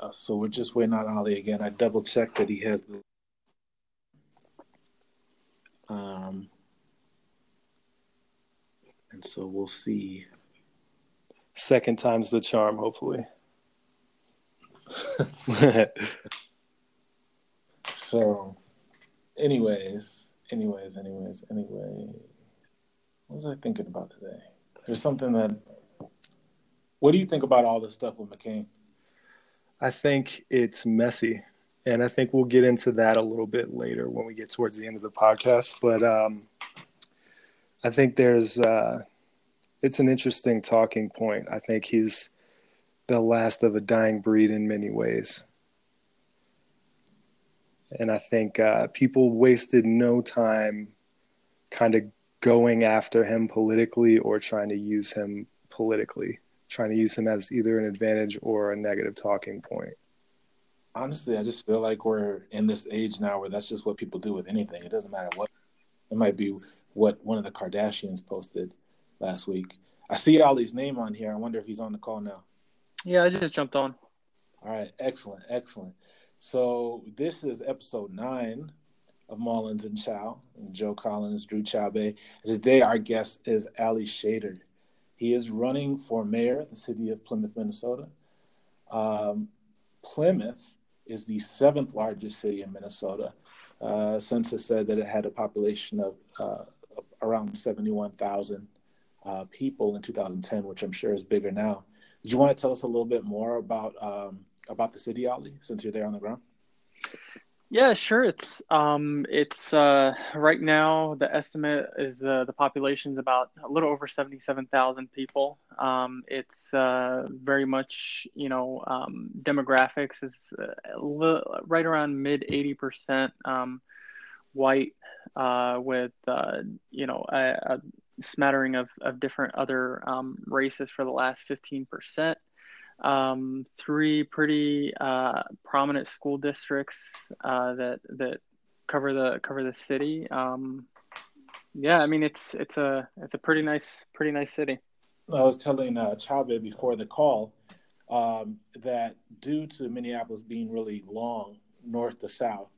Uh, so we're just waiting on Ali again. I double checked that he has the. Um, and so we'll see. Second time's the charm, hopefully. so, anyways, anyways, anyways, anyway, what was I thinking about today? There's something that. What do you think about all this stuff with McCain? I think it's messy, and I think we'll get into that a little bit later when we get towards the end of the podcast. But um, I think there's uh, it's an interesting talking point. I think he's the last of a dying breed in many ways. And I think uh, people wasted no time kind of going after him politically or trying to use him politically, trying to use him as either an advantage or a negative talking point. Honestly, I just feel like we're in this age now where that's just what people do with anything. It doesn't matter what. It might be what one of the Kardashians posted last week. I see Ali's name on here. I wonder if he's on the call now. Yeah, I just jumped on. All right, excellent, excellent. So this is episode nine of Mullins and Chow, and Joe Collins, Drew Chabe. Today, our guest is Ali Shader. He is running for mayor of the city of Plymouth, Minnesota. Um, Plymouth is the seventh largest city in Minnesota. Uh, census said that it had a population of uh, around 71,000 uh, people in 2010, which I'm sure is bigger now. Did you want to tell us a little bit more about um, about the city, Ali, since you're there on the ground? Yeah, sure. It's um, it's uh, right now the estimate is the the population is about a little over seventy seven thousand people. Um, it's uh, very much you know um, demographics is uh, right around mid eighty percent um, white uh, with uh, you know a, a, smattering of of different other um, races for the last fifteen percent um, three pretty uh, prominent school districts uh, that that cover the cover the city. Um, yeah, I mean it's it's a it's a pretty nice pretty nice city. I was telling uh, before the call um, that due to Minneapolis being really long north to south,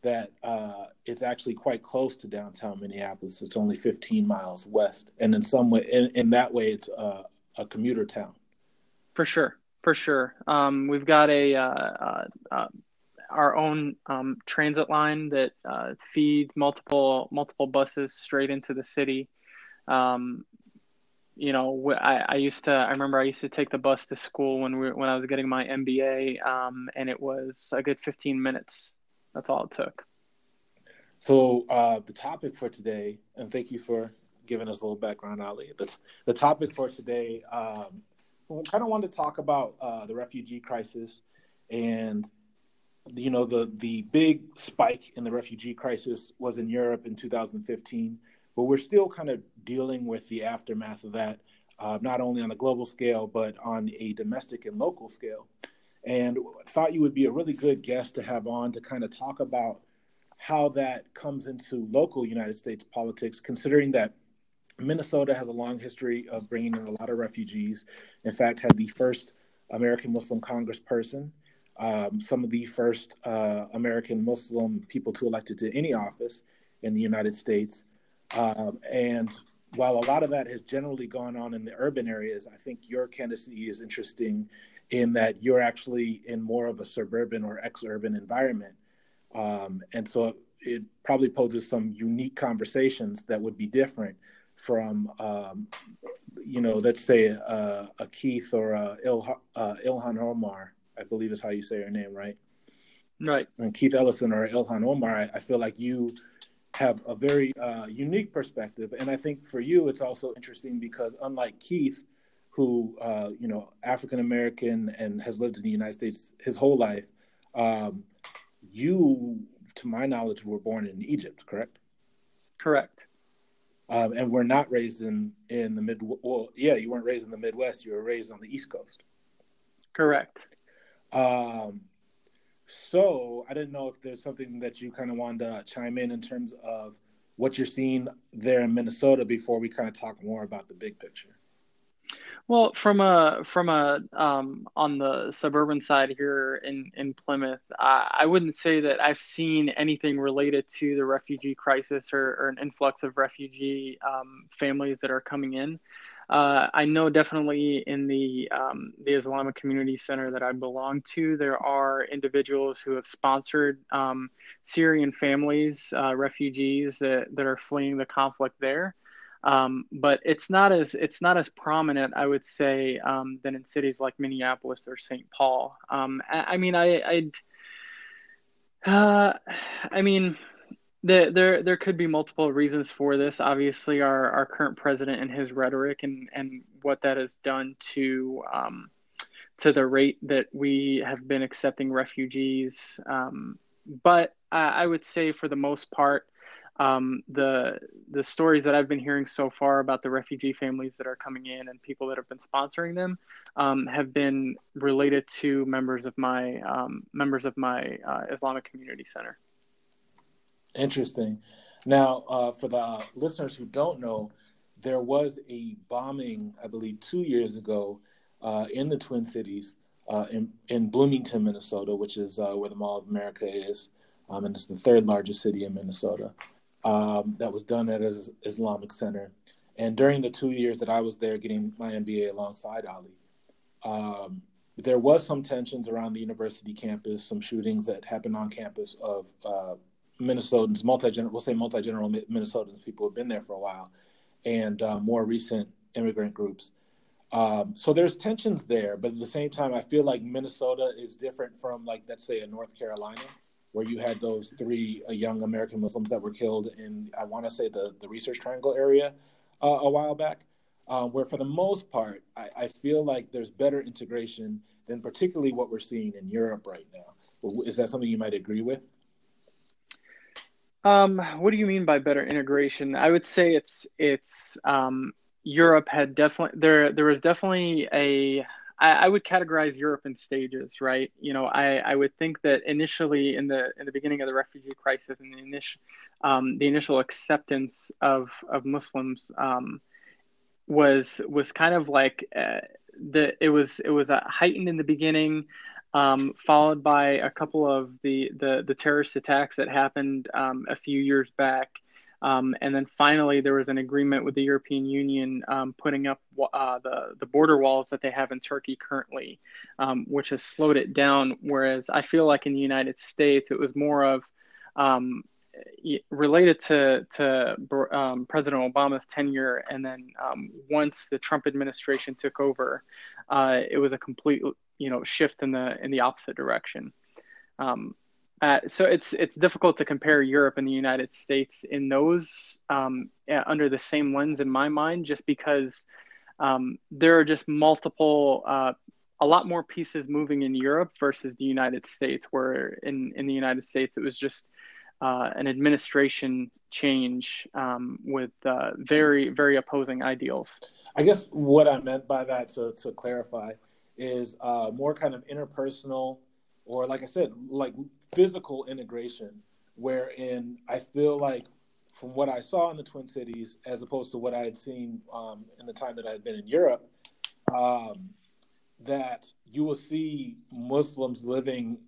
that uh, it's actually quite close to downtown Minneapolis. It's only 15 miles west, and in some way, in, in that way, it's a commuter town. For sure, for sure. Um, we've got a uh, uh, uh, our own um, transit line that uh, feeds multiple multiple buses straight into the city. Um, you know, I, I, used to. I remember I used to take the bus to school when we when I was getting my MBA, um, and it was a good 15 minutes. That's all it took. So uh, the topic for today, and thank you for giving us a little background, Ali. The, the topic for today um, so I kind of wanted to talk about uh, the refugee crisis and you know the the big spike in the refugee crisis was in Europe in 2015, but we're still kind of dealing with the aftermath of that, uh, not only on a global scale but on a domestic and local scale. And thought you would be a really good guest to have on to kind of talk about how that comes into local United States politics, considering that Minnesota has a long history of bringing in a lot of refugees. In fact, had the first American Muslim congressperson, um, some of the first uh, American Muslim people to elected to any office in the United States. Um, and while a lot of that has generally gone on in the urban areas, I think your candidacy is interesting in that you're actually in more of a suburban or ex-urban environment. Um, and so it probably poses some unique conversations that would be different from um, you know let's say uh, a Keith or a Il- uh, Ilhan Omar I believe is how you say her name right? Right. And Keith Ellison or Ilhan Omar I, I feel like you have a very uh, unique perspective. And I think for you it's also interesting because unlike Keith who uh, you know African American and has lived in the United States his whole life um, you to my knowledge were born in Egypt correct? Correct um, and we're not raised in in the mid. Well, yeah, you weren't raised in the Midwest. You were raised on the East Coast. Correct. Um, so I didn't know if there's something that you kind of wanted to chime in in terms of what you're seeing there in Minnesota before we kind of talk more about the big picture. Well, from a from a um, on the suburban side here in in Plymouth, I, I wouldn't say that I've seen anything related to the refugee crisis or, or an influx of refugee um, families that are coming in. Uh, I know definitely in the um, the Islamic Community Center that I belong to, there are individuals who have sponsored um, Syrian families, uh, refugees that, that are fleeing the conflict there. Um, but it's not as it's not as prominent, I would say, um, than in cities like Minneapolis or St. Paul. Um, I, I, mean, I, I'd, uh, I mean, the, there there could be multiple reasons for this. Obviously, our, our current president and his rhetoric and and what that has done to um, to the rate that we have been accepting refugees. Um, but I, I would say, for the most part um, the the stories that I've been hearing so far about the refugee families that are coming in and people that have been sponsoring them um, have been related to members of my um, members of my uh, Islamic Community Center. Interesting. Now, uh, for the listeners who don't know, there was a bombing, I believe, two years ago uh, in the Twin Cities uh, in in Bloomington, Minnesota, which is uh, where the Mall of America is, um, and it's the third largest city in Minnesota um, that was done at an Islamic Center. And during the two years that I was there getting my MBA alongside Ali, um, there was some tensions around the university campus, some shootings that happened on campus of uh, Minnesotans, multi we'll say multi general Minnesotans, people who have been there for a while, and uh, more recent immigrant groups. Um, so there's tensions there, but at the same time, I feel like Minnesota is different from, like, let's say, a North Carolina, where you had those three uh, young American Muslims that were killed in, I want to say, the, the Research Triangle area uh, a while back, um, where for the most part, I, I, feel like there's better integration than particularly what we're seeing in Europe right now. Is that something you might agree with? Um, what do you mean by better integration? I would say it's it's um, Europe had definitely there there was definitely a I, I, would categorize Europe in stages, right? You know, I, I would think that initially in the in the beginning of the refugee crisis and the initial um, the initial acceptance of of Muslims um, was was kind of like uh, the it was it was heightened in the beginning. Um, followed by a couple of the, the, the terrorist attacks that happened um, a few years back, um, and then finally, there was an agreement with the European Union um, putting up uh, the, the border walls that they have in Turkey currently, um, which has slowed it down. Whereas I feel like in the United States, it was more of um, related to, to um, President Obama's tenure. And then um, once the Trump administration took over, uh, it was a complete you know, shift in the, in the opposite direction. Um, uh, so it's it's difficult to compare Europe and the United States in those um, under the same lens in my mind, just because um, there are just multiple, uh, a lot more pieces moving in Europe versus the United States, where in in the United States it was just uh, an administration change um, with uh, very very opposing ideals. I guess what I meant by that, to to clarify, is uh, more kind of interpersonal or like I said, like physical integration, wherein I feel like from what I saw in the Twin Cities, as opposed to what I had seen um, in the time that I had been in Europe, um, that you will see Muslims living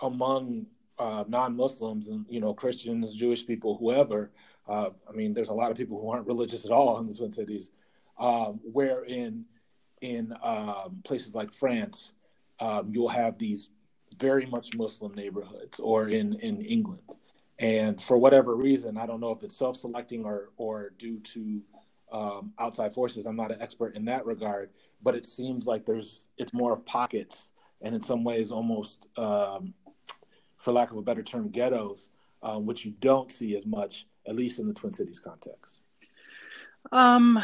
among uh, non-Muslims and you know Christians, Jewish people, whoever. Uh, I mean, there's a lot of people who aren't religious at all in the Twin Cities. Um, in in um, places like France, um, you'll have these very much Muslim neighborhoods or in, in England. And for whatever reason, I don't know if it's self selecting or, or due to um, outside forces. I'm not an expert in that regard, but it seems like there's it's more of pockets and in some ways almost, um, for lack of a better term, ghettos, um, which you don't see as much, at least in the Twin Cities context. Um,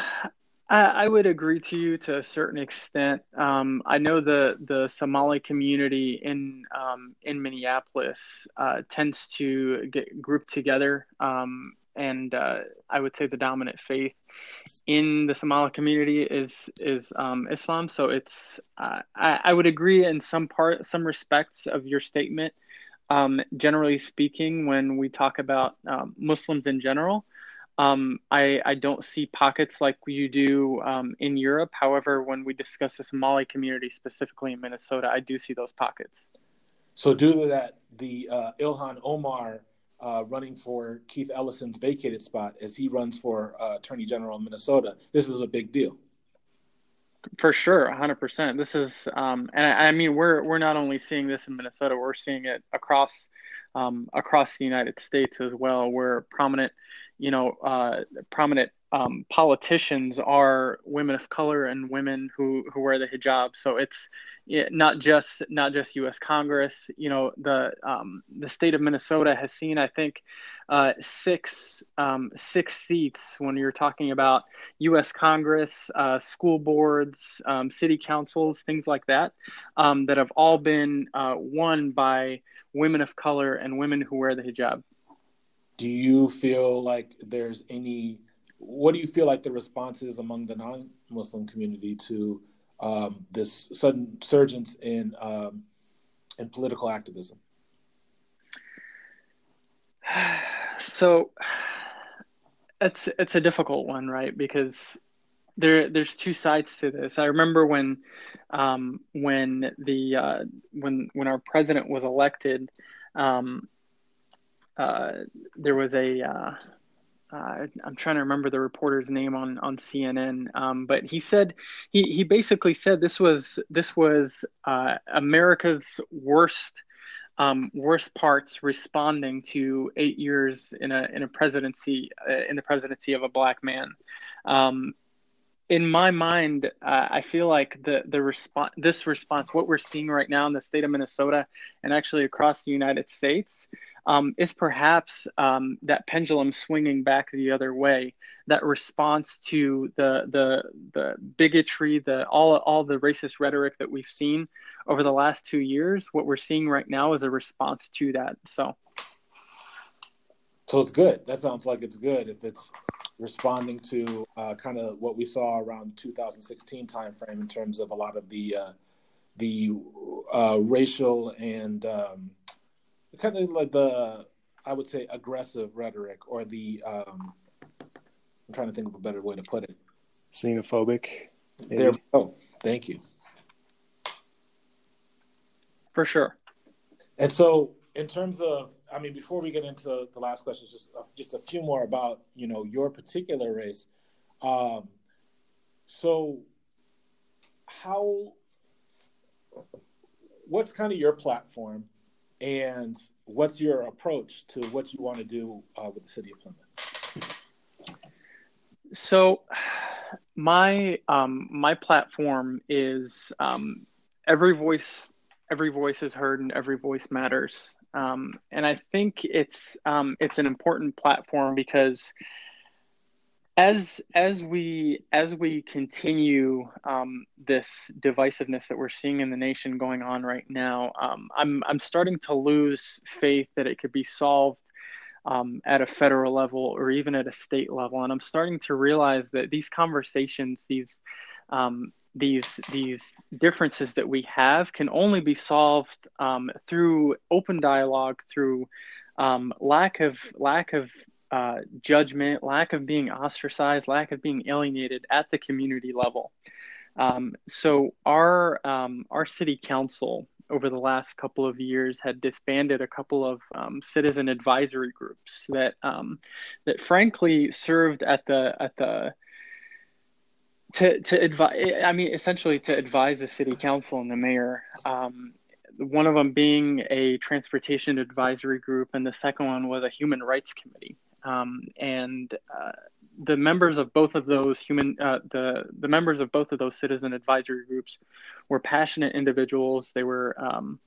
I, I would agree to you to a certain extent. Um, I know the the Somali community in um, in Minneapolis uh, tends to get grouped together, um, and uh, I would say the dominant faith in the Somali community is is um, Islam. So it's uh, I, I, would agree in some part some respects of your statement. Um, generally speaking, when we talk about um, Muslims in general. Um, I, I don't see pockets like you do um, in Europe. However, when we discuss the Somali community, specifically in Minnesota, I do see those pockets. So, due to that, the uh, Ilhan Omar uh, running for Keith Ellison's vacated spot as he runs for uh, Attorney General in Minnesota, this is a big deal. For sure, 100%. This is, um, and I, I, mean, we're we're not only seeing this in Minnesota, we're seeing it across um, across the United States as well, where prominent, you know, uh, prominent um, politicians are women of color and women who, who wear the hijab. So it's not just not just U.S. Congress. You know, the um, the state of Minnesota has seen, I think, uh, six um, six seats when you're talking about U.S. Congress, uh, school boards, um, city councils, things like that, um, that have all been uh, won by women of color and women who wear the hijab. Do you feel like there's any? What do you feel like the response is among the non-Muslim community to um, this sudden surge in um, in political activism? So it's it's a difficult one, right? Because there there's two sides to this. I remember when um, when the uh, when when our president was elected, um, uh, there was a uh, uh, I'm trying to remember the reporter's name on on CNN, um, but he said he he basically said this was this was uh, America's worst um, worst parts responding to eight years in a in a presidency uh, in the presidency of a black man. In my mind, uh, I feel like the the response, this response, what we're seeing right now in the state of Minnesota and actually across the United States, um, is perhaps um, that pendulum swinging back the other way. That response to the the the bigotry, the all all the racist rhetoric that we've seen over the last two years. What we're seeing right now is a response to that. So. So it's good. That sounds like it's good. If it's responding to uh, kind of what we saw around 2016 timeframe in terms of a lot of the uh, the uh, racial and um, kind of like the I would say aggressive rhetoric or the um, I'm trying to think of a better way to put it. Xenophobic. Maybe. There. Oh, thank you. For sure. And so, in terms of I mean, before we get into the last question, just uh, just a few more about you know your particular race. Um, so, how, what's kind of your platform, and what's your approach to what you want to do uh, with the city of Plymouth? So, my um, my platform is um, every voice every voice is heard and every voice matters. Um, and I think it's um, it's an important platform because as as we as we continue um, this divisiveness that we're seeing in the nation going on right now, um, I'm I'm starting to lose faith that it could be solved um, at a federal level or even at a state level, and I'm starting to realize that these conversations, these um, these these differences that we have can only be solved um, through open dialogue, through um, lack of lack of uh, judgment, lack of being ostracized, lack of being alienated at the community level. Um, so our um, our city council over the last couple of years had disbanded a couple of um, citizen advisory groups that um, that frankly served at the at the to to advise i mean essentially to advise the city council and the mayor um, one of them being a transportation advisory group and the second one was a human rights committee. Um, and uh, the members of both of those human uh, the the members of both of those citizen advisory groups were passionate individuals. They were um,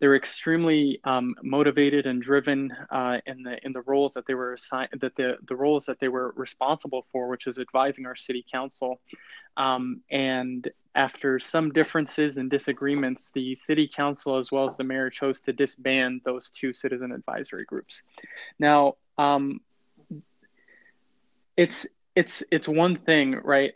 they were extremely um, motivated and driven uh, in the in the roles that they were assigned that the the roles that they were responsible for, which is advising our city council. Um, and after some differences and disagreements, the city council as well as the mayor chose to disband those two citizen advisory groups. Now, um, it's it's it's one thing, right?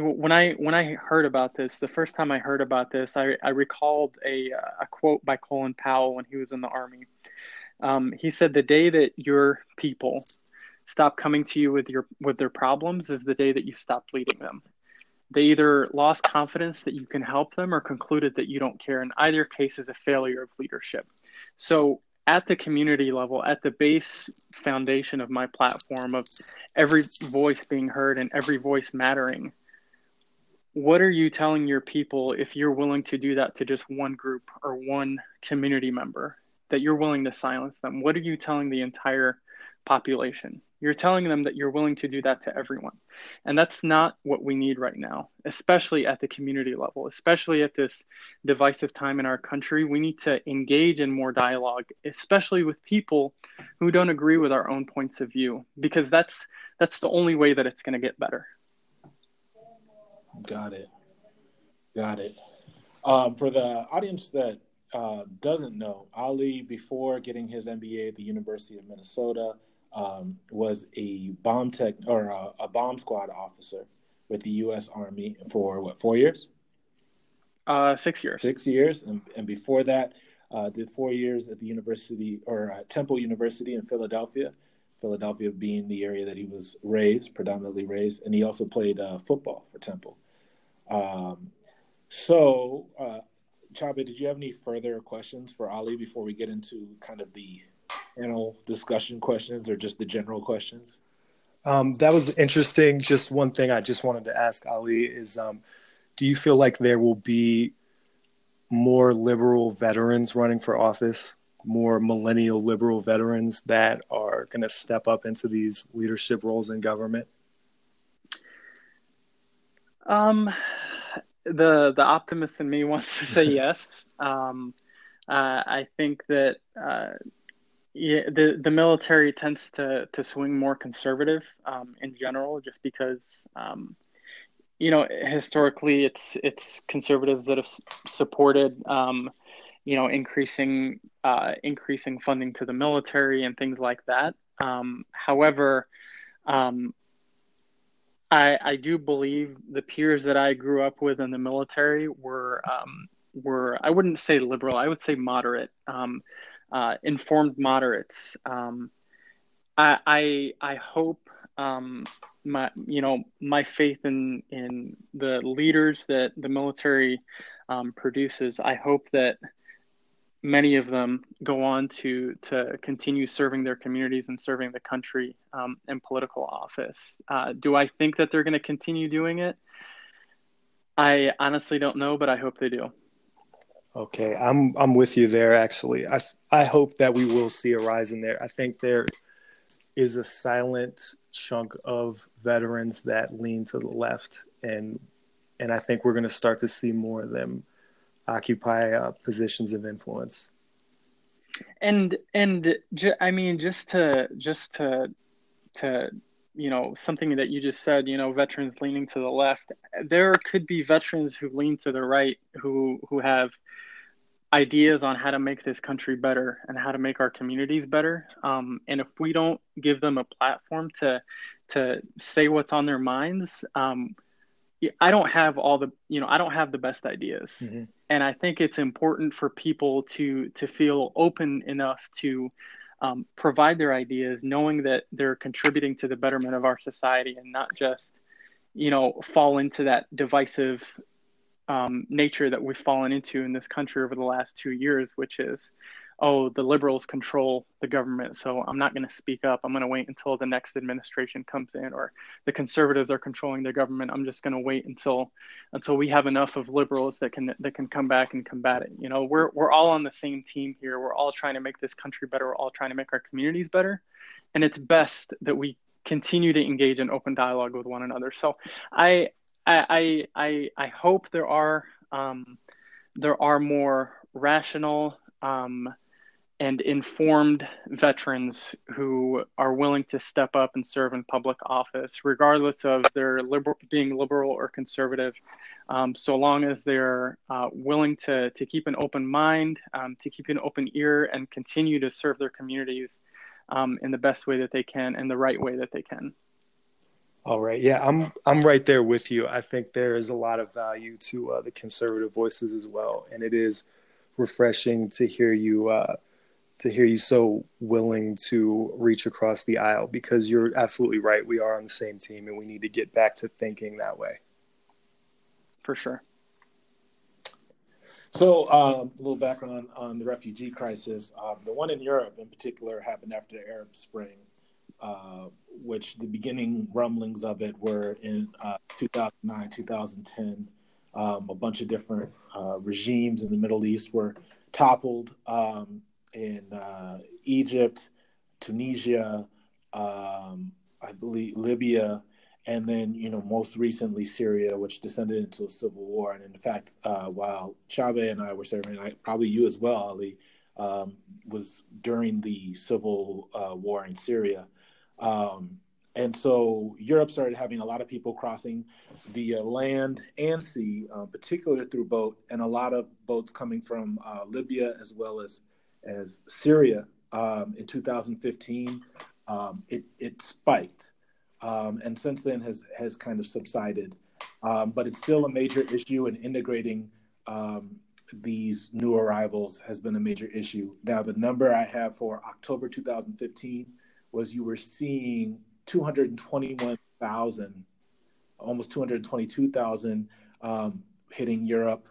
When I when I heard about this, the first time I heard about this, I, I recalled a a quote by Colin Powell when he was in the army. Um, he said, "The day that your people stop coming to you with your with their problems is the day that you stop leading them. They either lost confidence that you can help them or concluded that you don't care. In either case is a failure of leadership. So at the community level, at the base foundation of my platform of every voice being heard and every voice mattering, what are you telling your people if you're willing to do that to just one group or one community member that you're willing to silence them? What are you telling the entire population? You're telling them that you're willing to do that to everyone. And that's not what we need right now especially at the community level especially at this divisive time in our country. We need to engage in more dialogue especially with people who don't agree with our own points of view because that's that's the only way that it's going to get better Got it. Got it. Um, for the audience that uh, doesn't know, Ali, before getting his MBA at the University of Minnesota, um, was a bomb tech or a, a, bomb squad officer with the U.S. Army for what four years? Uh, six years. Six years, and, and before that, uh, did four years at the University or uh, Temple University in Philadelphia. Philadelphia being the area that he was raised, predominantly raised, and he also played uh, football for Temple. Um, so, uh, Chabe, did you have any further questions for Ali before we get into kind of the panel discussion questions or just the general questions? Um, that was interesting. Just one thing I just wanted to ask Ali is um, do you feel like there will be more liberal veterans running for office, more millennial liberal veterans that are going to step up into these leadership roles in government? Um, the the optimist in me wants to say yes. Um, uh, I think that uh, yeah, the the military tends to to swing more conservative um, in general, just because um, you know historically it's it's conservatives that have supported um, you know increasing uh, increasing funding to the military and things like that. Um, however, um, I, I do believe the peers that I grew up with in the military were um, were I wouldn't say liberal, I would say moderate, um, uh, informed moderates. Um, I, I, I hope um, my you know my faith in in the leaders that the military um, produces. I hope that many of them go on to to continue serving their communities and serving the country um, in political office. Uh, do I think that they're going to continue doing it? I honestly don't know, but I hope they do. Okay, I'm I'm with you there. Actually, I I hope that we will see a rise in there. I think there is a silent chunk of veterans that lean to the left, and and I think we're going to start to see more of them occupy uh, positions of influence. And and ju- I mean, just to just to to you know something that you just said, you know, veterans leaning to the left. There could be veterans who lean to the right who who have ideas on how to make this country better and how to make our communities better. Um, and if we don't give them a platform to to say what's on their minds, um, I don't have all the you know I don't have the best ideas, mm-hmm. And I think it's important for people to to feel open enough to um, provide their ideas, knowing that they're contributing to the betterment of our society, and not just you know fall into that divisive um, nature that we've fallen into in this country over the last two years, which is oh, the liberals control the government, so I'm not going to speak up. I'm going to wait until the next administration comes in, or the conservatives are controlling the government. I'm just going to wait until until we have enough of liberals that can that can come back and combat it. You know, we're we're all on the same team here. We're all trying to make this country better. We're all trying to make our communities better, and it's best that we continue to engage in open dialogue with one another. So, I I I I hope there are um, there are more rational um, and informed veterans who are willing to step up and serve in public office, regardless of their being liberal or conservative, um, so long as they're uh, willing to, to keep an open mind, um, to keep an open ear, and continue to serve their communities um, in the best way that they can and the right way that they can. All right, yeah, I'm I'm right there with you. I think there is a lot of value to uh, the conservative voices as well, and it is refreshing to hear you. Uh, to hear you so willing to reach across the aisle because you're absolutely right. We are on the same team and we need to get back to thinking that way. For sure. So, um, a little background on, on the refugee crisis. Um, the one in Europe, in particular, happened after the Arab Spring, uh, which the beginning rumblings of it were in uh, 2009, 2010. Um, a bunch of different uh, regimes in the Middle East were toppled um, in uh, Egypt, Tunisia, um, I believe Libya, and then you know most recently Syria, which descended into a civil war. And in fact, uh, while Chabe and I were serving, I, probably you as well, Ali, um, was during the civil uh, war in Syria. Um, and so Europe started having a lot of people crossing via land and sea, uh, particularly through boat, and a lot of boats coming from uh, Libya as well as as Syria. Um, in 2015, um, it it spiked, um, and since then has has kind of subsided. Um, but it's still a major issue, and integrating um, these new arrivals has been a major issue. Now, the number I have for October 2015 was you were seeing 221,000, almost 222,000 um, hitting Europe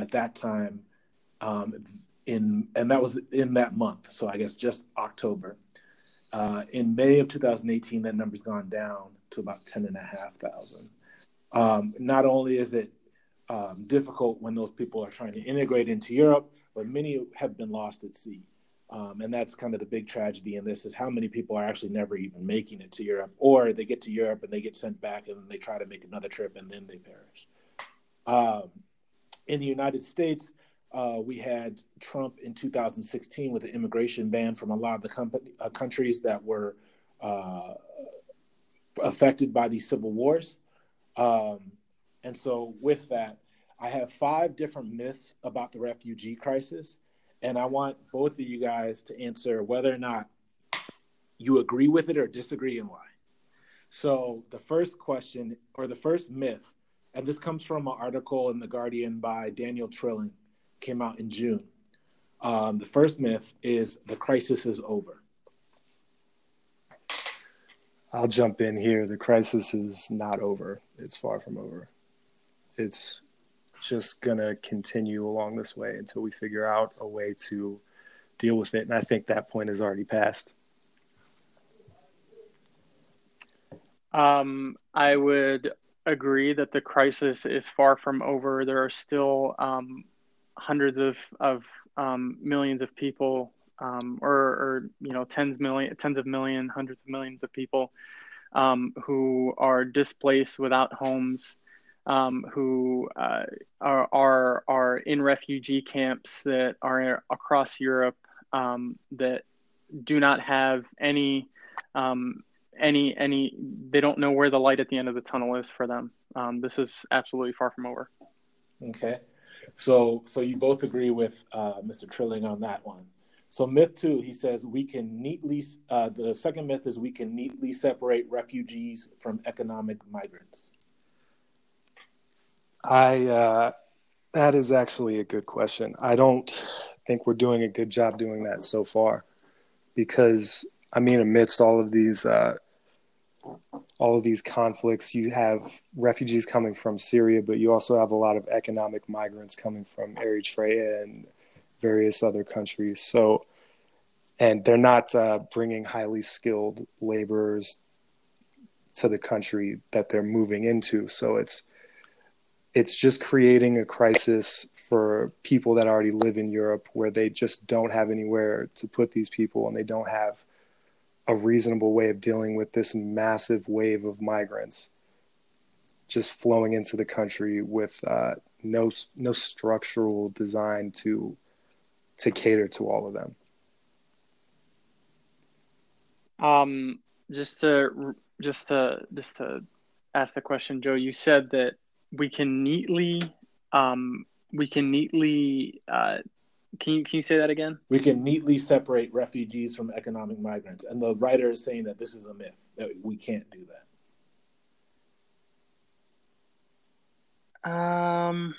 at that time. Um, in and that was in that month, so I guess just October. Uh, in May of 2018, that number's gone down to about 10,500. Um, not only is it um, difficult when those people are trying to integrate into Europe, but many have been lost at sea. Um, and that's kind of the big tragedy in this is how many people are actually never even making it to Europe, or they get to Europe and they get sent back and they try to make another trip and then they perish. Um, in the United States, uh, we had Trump in 2016 with the immigration ban from a lot of the company, uh, countries that were uh, affected by these civil wars. Um, and so, with that, I have five different myths about the refugee crisis and I want both of you guys to answer whether or not you agree with it or disagree and why. So, the first question or the first myth, and this comes from an article in The Guardian by Daniel Trilling, came out in June. Um, the first myth is the crisis is over. I'll jump in here. The crisis is not over. It's far from over. It's just going to continue along this way until we figure out a way to deal with it. And I think that point is already passed. Um, I would agree that the crisis is far from over. There are still um, hundreds of, of um, millions of people, um, or, or, you know, tens million, tens of million, hundreds of millions of people um, who are displaced without homes um, who uh, are, are, are in refugee camps that are across Europe um, that do not have any um, any any they don't know where the light at the end of the tunnel is for them. This is absolutely far from over. Okay, so so you both agree with uh, Mr. Trilling on that one. So myth two, he says we can neatly. Uh, the second myth is we can neatly separate refugees from economic migrants. I uh, that is actually a good question. I don't think we're doing a good job doing that so far, because I mean, amidst all of these uh, all of these conflicts, you have refugees coming from Syria, but you also have a lot of economic migrants coming from Eritrea and various other countries. So, and they're not uh, bringing highly skilled laborers to the country that they're moving into. So it's it's just creating a crisis for people that already live in Europe where they just don't have anywhere to put these people and they don't have a reasonable way of dealing with this massive wave of migrants just flowing into the country with uh, no no structural design to to cater to all of them. Um, just to just to just to ask the question, Joe, you said that we can neatly um, we can neatly uh, can you can you say that again? We can neatly separate refugees from economic migrants, and the writer is saying that this is a myth that we can't do that. Um.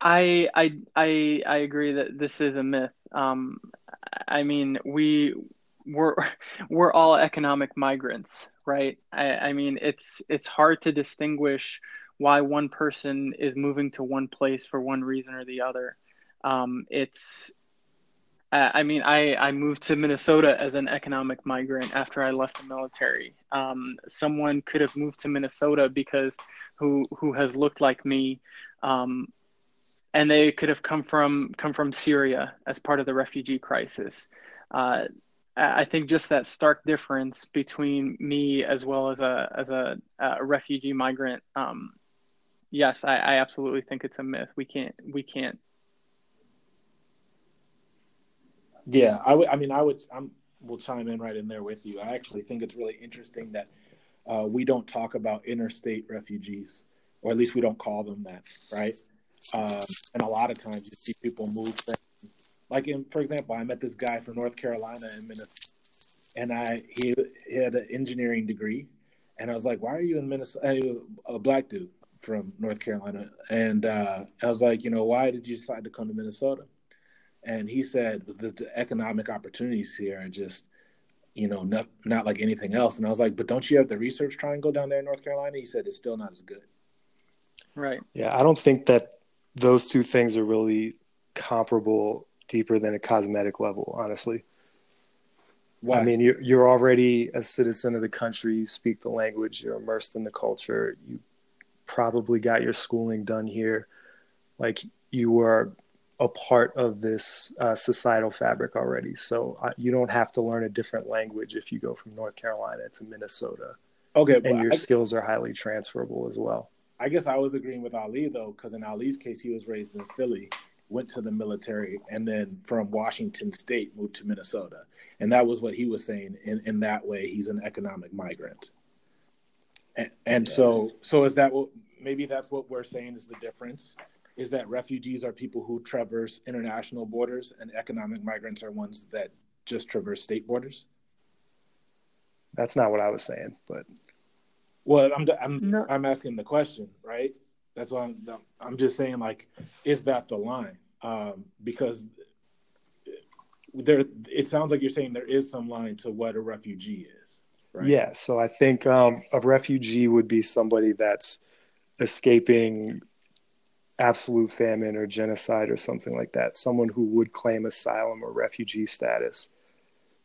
I I I I agree that this is a myth. Um, I mean, we we're we're all economic migrants, right? I, I mean, it's it's hard to distinguish why one person is moving to one place for one reason or the other. Um, it's I mean, I, I moved to Minnesota as an economic migrant after I left the military. Um, someone could have moved to Minnesota because who who has looked like me, um, and they could have come from come from Syria as part of the refugee crisis. Uh, I think just that stark difference between me as well as a as a, a refugee migrant. Um, yes, I, I absolutely think it's a myth. We can't we can't Yeah, I would. I mean, I would. I'm. We'll chime in right in there with you. I actually think it's really interesting that uh, we don't talk about interstate refugees, or at least we don't call them that, right? Um, and a lot of times you see people move from, like in, for example, I met this guy from North Carolina in Minnesota, and I he, he had an engineering degree, and I was like, "Why are you in Minnesota?" He was a black dude from North Carolina, and uh, I was like, "You know, why did you decide to come to Minnesota?" and he said the, the economic opportunities here are just you know not not like anything else. And i was like but don't you have the research triangle down there in north carolina? He said it's still not as good. Right. Yeah i don't think that those two things are really comparable deeper than a cosmetic level honestly. Why? i mean you're, you're already a citizen of the country you speak the language you're immersed in the culture you probably got your schooling done here like you are a part of this uh, societal fabric already. So uh, you don't have to learn a different language if you go from North Carolina to Minnesota. Okay, and your I, skills are highly transferable as well. I guess I was agreeing with Ali though, because in Ali's case, he was raised in Philly, went to the military, and then from Washington State moved to Minnesota, and that was what he was saying. In in that way, he's an economic migrant. And, and yeah. so, so is that what? Maybe that's what we're saying is the difference is that refugees are people who traverse international borders and economic migrants are ones that just traverse state borders? That's not what I was saying, but well, I'm I'm no. I'm asking the question, right? That's why I'm I'm just saying like, is that the line? Um, because there, it sounds like you're saying there is some line to what a refugee is. Right? Yeah. So I think um, a refugee would be somebody that's escaping absolute famine or genocide or something like that, someone who would claim asylum or refugee status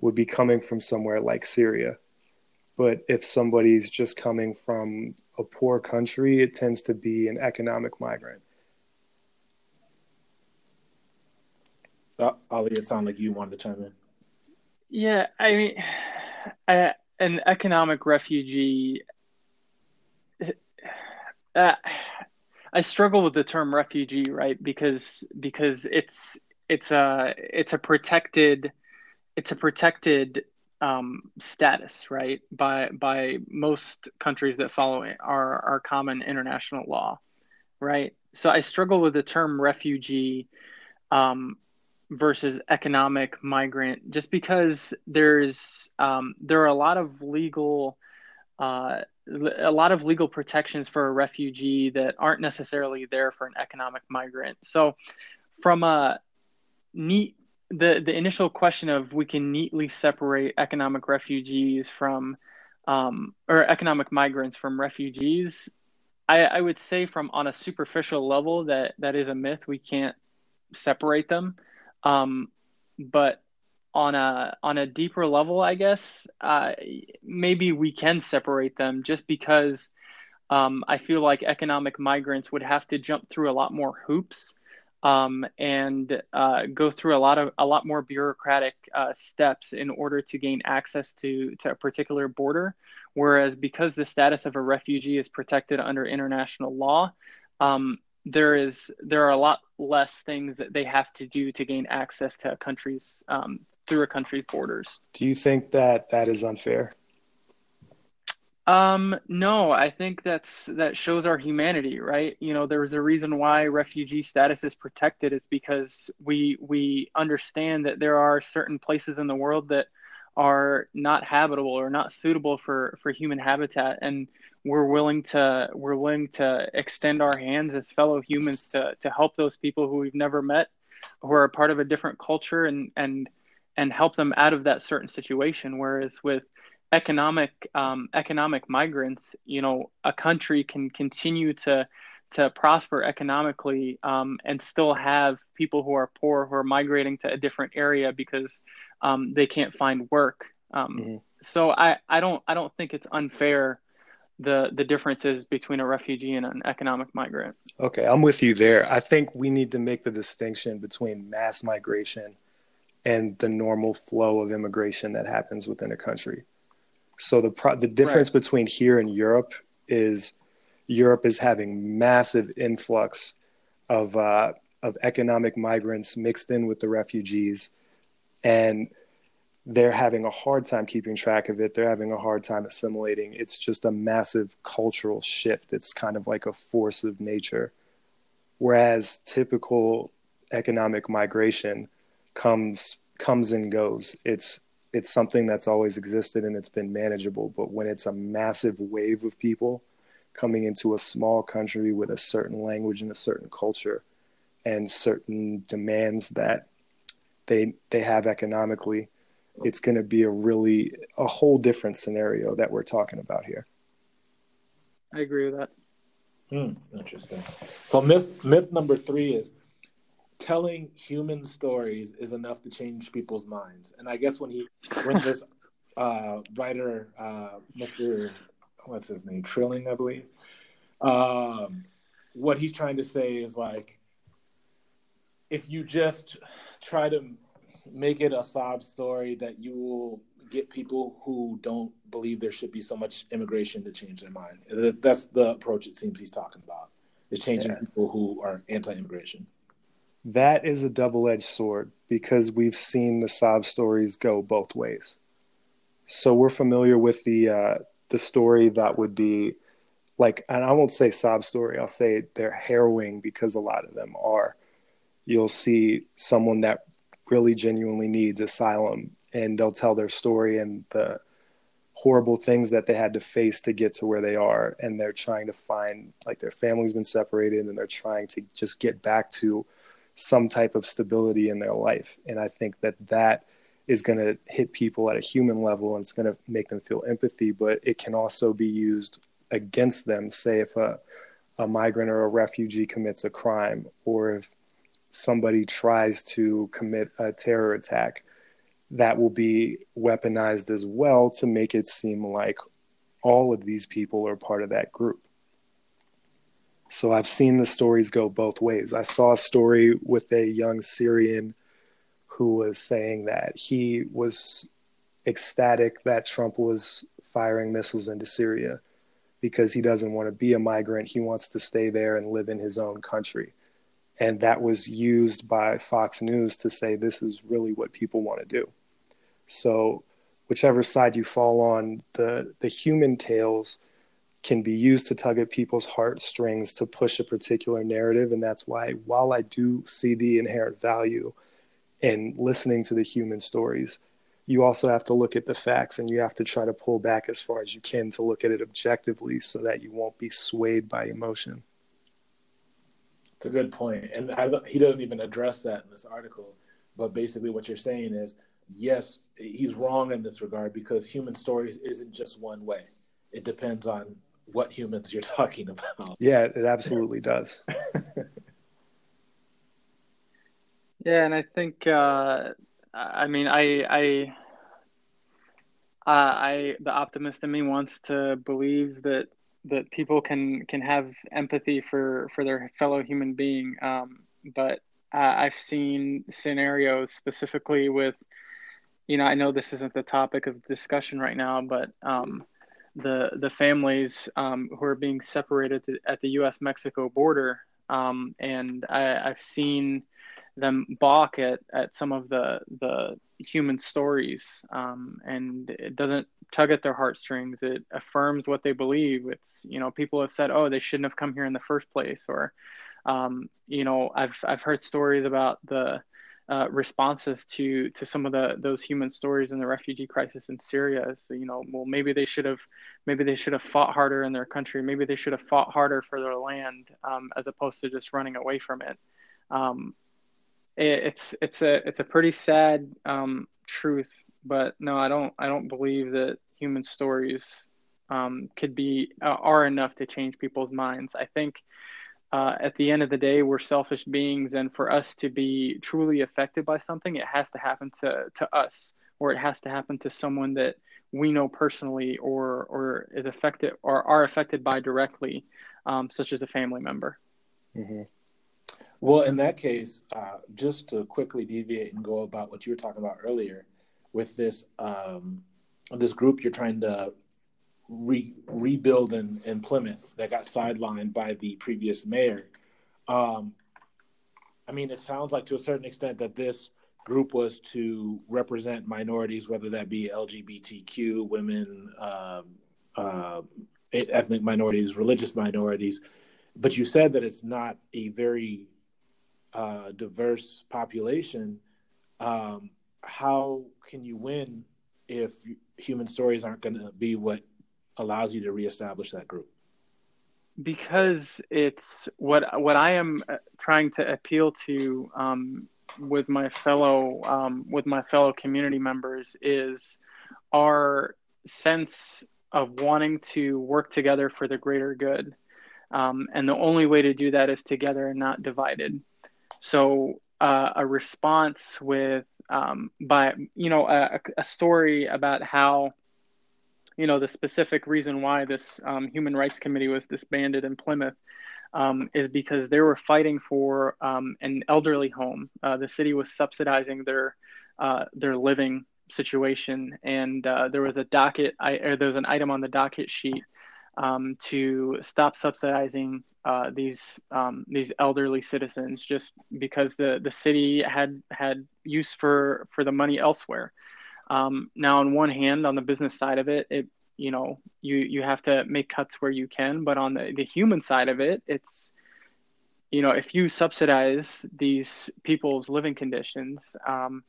would be coming from somewhere like Syria. But if somebody's just coming from a poor country, it tends to be an economic migrant. Uh, Ali, it sounded like you wanted to chime in. Yeah, I mean, I, an economic refugee. Uh, I struggle with the term refugee, right? Because because it's it's a it's a protected it's a protected um, status, right? By by most countries that follow our our common international law, right? So I struggle with the term refugee um, versus economic migrant, just because there's um, there are a lot of legal uh, a lot of legal protections for a refugee that aren't necessarily there for an economic migrant. So, from a neat the the initial question of we can neatly separate economic refugees from um, or economic migrants from refugees, I, I would say from on a superficial level that that is a myth. We can't separate them, um, but on a on a deeper level, I guess uh, maybe we can separate them just because um, I feel like economic migrants would have to jump through a lot more hoops um, and uh, go through a lot of a lot more bureaucratic uh, steps in order to gain access to to a particular border. Whereas because the status of a refugee is protected under international law, um, there is there are a lot less things that they have to do to gain access to a country's um, through a country's borders. Do you think that that is unfair? Um, no, I think that's that shows our humanity, right? You know, there's a reason why refugee status is protected. It's because we we understand that there are certain places in the world that are not habitable or not suitable for for human habitat, and we're willing to we're willing to extend our hands as fellow humans to to help those people who we've never met, who are a part of a different culture, and and and help them out of that certain situation. Whereas with economic um, economic migrants, you know, a country can continue to to prosper economically um, and still have people who are poor who are migrating to a different area because um, they can't find work. Um, mm-hmm. So I, I don't I don't think it's unfair the the differences between a refugee and an economic migrant. Okay, I'm with you there. I think we need to make the distinction between mass migration and the normal flow of immigration that happens within a country. So the pro- the difference right. between here and Europe is Europe is having massive influx of uh, of economic migrants mixed in with the refugees, and they're having a hard time keeping track of it. They're having a hard time assimilating. It's just a massive cultural shift. It's kind of like a force of nature. Whereas typical economic migration comes comes and goes. It's it's something that's always existed and it's been manageable. But when it's a massive wave of people coming into a small country with a certain language and a certain culture and certain demands that they they have economically it's going to be a really a whole different scenario that we're talking about here. I agree with that. Hmm, interesting. So myth myth number three is telling human stories is enough to change people's minds. And i guess when he when this uh, writer uh, mr what's his name? Trilling i believe. Um, what he's trying to say is like if you just try to make it a sob story that you will get people who don't believe there should be so much immigration to change their mind. That's the approach it seems he's talking about. Is changing yeah. people who are anti-immigration. That is a double-edged sword because we've seen the sob stories go both ways. So we're familiar with the uh, the story that would be like, and I won't say sob story. I'll say they're harrowing because a lot of them are. You'll see someone that really genuinely needs asylum and they'll tell their story and the horrible things that they had to face to get to where they are. And they're trying to find like their family's been separated and they're trying to just get back to some type of stability in their life. And i think that that is going to hit people at a human level and it's going to make them feel empathy but it can also be used against them. Say if a, a migrant or a refugee commits a crime or if somebody tries to commit a terror attack, that will be weaponized as well to make it seem like all of these people are part of that group. So I've seen the stories go both ways. I saw a story with a young Syrian who was saying that he was ecstatic that Trump was firing missiles into Syria because he doesn't want to be a migrant. He wants to stay there and live in his own country and that was used by Fox News to say this is really what people want to do. So, whichever side you fall on, the the human tales can be used to tug at people's heartstrings to push a particular narrative, and that's why, while I do see the inherent value in listening to the human stories, you also have to look at the facts and you have to try to pull back as far as you can to look at it objectively so that you won't be swayed by emotion. It's a good point, and I, he doesn't even address that in this article. But basically, what you're saying is, yes, he's wrong in this regard because human stories isn't just one way. It depends on what humans you're talking about. Yeah, it absolutely does. yeah, and I think, uh, I mean, I, I, uh, I, the optimist in me wants to believe that that people can can have empathy for for their fellow human being. Um, but uh, i've seen scenarios specifically with you know i know this isn't the topic of discussion right now but um, the the families um, who are being separated at the us mexico border um, and I, i've seen them balk at, at some of the the human stories. Um, and it doesn't tug at their heartstrings it affirms what they believe it's you know people have said oh they shouldn't have come here in the first place or um, you know i've i've heard stories about the uh, responses to to some of the those human stories in the refugee crisis in Syria. So you know, well, maybe they should have maybe they should have fought harder in their country. Maybe they should have fought harder for their land um, as opposed to just running away from it. Um, it's it's a it's a pretty sad um, truth, but no, I don't I don't believe that human stories um, could be uh, are enough to change people's minds. I think uh, at the end of the day, we're selfish beings, and for us to be truly affected by something, it has to happen to to us, or it has to happen to someone that we know personally, or or is affected or are affected by directly, um, such as a family member. Mm-hmm. Well, in that case, uh, just to quickly deviate and go about what you were talking about earlier, with this um, this group you're trying to re- rebuild in, in Plymouth that got sidelined by the previous mayor. Um, I mean, it sounds like to a certain extent that this group was to represent minorities, whether that be LGBTQ, women, um, uh, ethnic minorities, religious minorities. But you said that it's not a very uh, diverse population. Um, how can you win if human stories aren't going to be what allows you to reestablish that group? Because it's what what I am uh, trying to appeal to um, with my fellow um, with my fellow community members is our sense of wanting to work together for the greater good, um, and the only way to do that is together and not divided. So uh, a response with um, by you know a, a story about how you know the specific reason why this um, human rights committee was disbanded in Plymouth um, is because they were fighting for um, an elderly home. Uh, the city was subsidizing their uh, their living situation, and uh, there was a docket. I, or there was an item on the docket sheet um, to stop subsidizing uh, these um, these elderly citizens just because the the city had had use for for the money elsewhere. Um, now, on one hand, on the business side of it, it you know you you have to make cuts where you can, but on the, the human side of it, it's you know if you subsidize these people's living conditions um,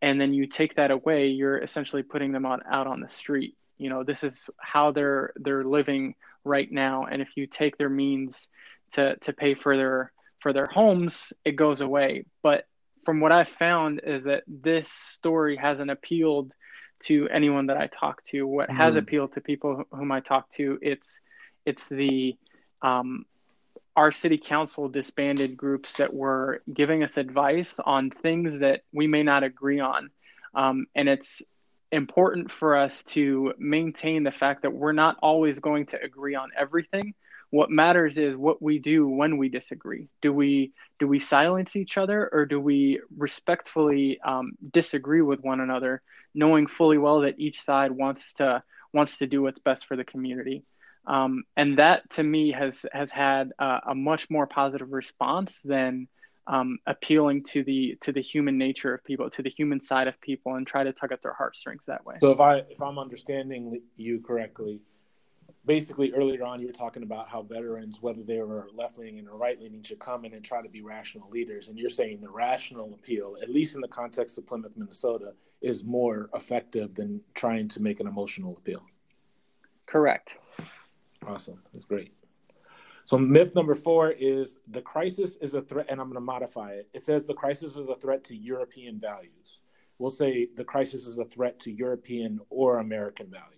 and then you take that away, you're essentially putting them on out on the street. You know this is how they're they're living right now, and if you take their means to to pay for their for their homes, it goes away. But from what I've found is that this story hasn't appealed to anyone that I talk to. What mm-hmm. has appealed to people whom I talk to, it's it's the um, our city council disbanded groups that were giving us advice on things that we may not agree on, um, and it's important for us to maintain the fact that we're not always going to agree on everything. What matters is what we do when we disagree. Do we do we silence each other or do we respectfully um, disagree with one another knowing fully well that each side wants to wants to do what's best for the community? Um, and that to me has has had a, a much more positive response than um, appealing to the to the human nature of people to the human side of people and try to tug at their heartstrings that way. So if i if i'm understanding you correctly basically earlier on you were talking about how veterans whether they were left leaning or right leaning should come in and try to be rational leaders. And you're saying the rational appeal at least in the context of plymouth minnesota is more effective than trying to make an emotional appeal. Correct. Awesome. That's great so myth number four is the crisis is a threat and i'm going to modify it it says the crisis is a threat to european values we'll say the crisis is a threat to european or american values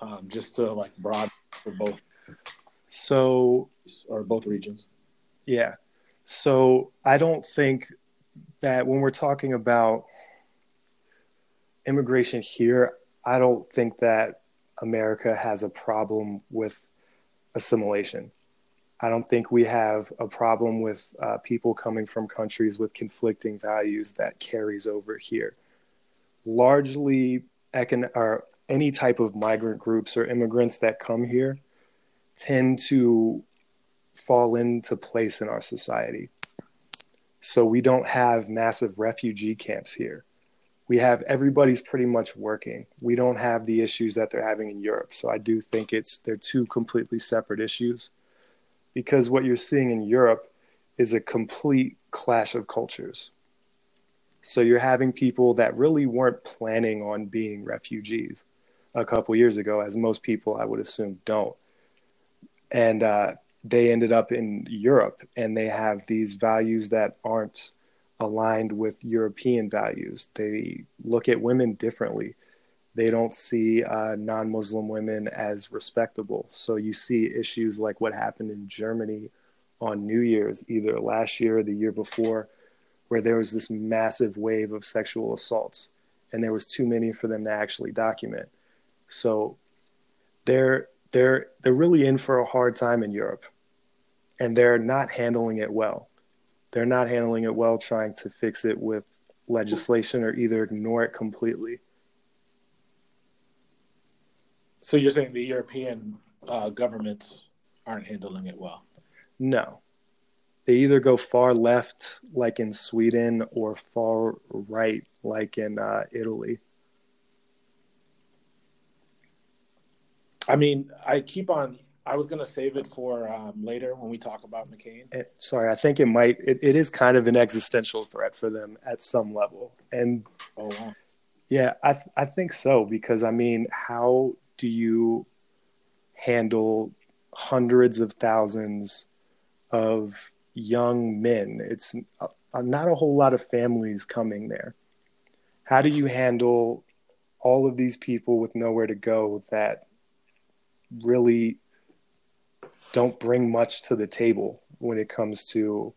um, just to like broad for both. So, or both regions. Yeah. So I don't think that when we're talking about immigration here, I don't think that America has a problem with assimilation. I don't think we have a problem with uh, people coming from countries with conflicting values that carries over here. Largely, econ- or any type of migrant groups or immigrants that come here tend to fall into place in our society. So we don't have massive refugee camps here. We have everybody's pretty much working. We don't have the issues that they're having in Europe. So I do think it's they're two completely separate issues because what you're seeing in Europe is a complete clash of cultures. So you're having people that really weren't planning on being refugees a couple years ago, as most people I would assume don't. And uh, they ended up in Europe and they have these values that aren't aligned with European values. They look at women differently. They don't see uh, non Muslim women as respectable. So you see issues like what happened in Germany on New Year's, either last year or the year before, where there was this massive wave of sexual assaults and there was too many for them to actually document. So they're they're they're really in for a hard time in Europe and they're not handling it well. They're not handling it well trying to fix it with legislation or either ignore it completely. So you're saying the European uh, governments aren't handling it well? No. They either go far left, like in Sweden, or far right, like in uh, Italy. I mean, I keep on. I was going to save it for um, later when we talk about McCain. It, sorry, I think it might. It, it is kind of an existential threat for them at some level, and oh wow. yeah, I th- I think so because I mean, how do you handle hundreds of thousands of young men? It's a, not a whole lot of families coming there. How do you handle all of these people with nowhere to go that really don't bring much to the table when it comes to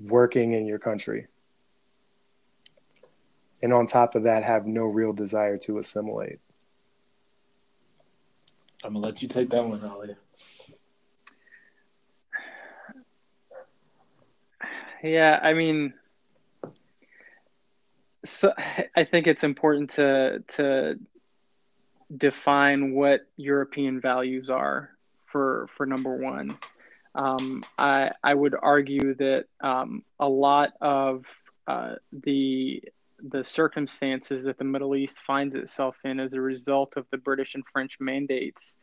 working in your country. And on top of that, have no real desire to assimilate. I'm gonna let you take that one, Ali. Yeah, I mean, so I think it's important to to define what European values are for for number one. Um, I I would argue that um, a lot of uh, the the circumstances that the Middle East finds itself in as a result of the British and French mandates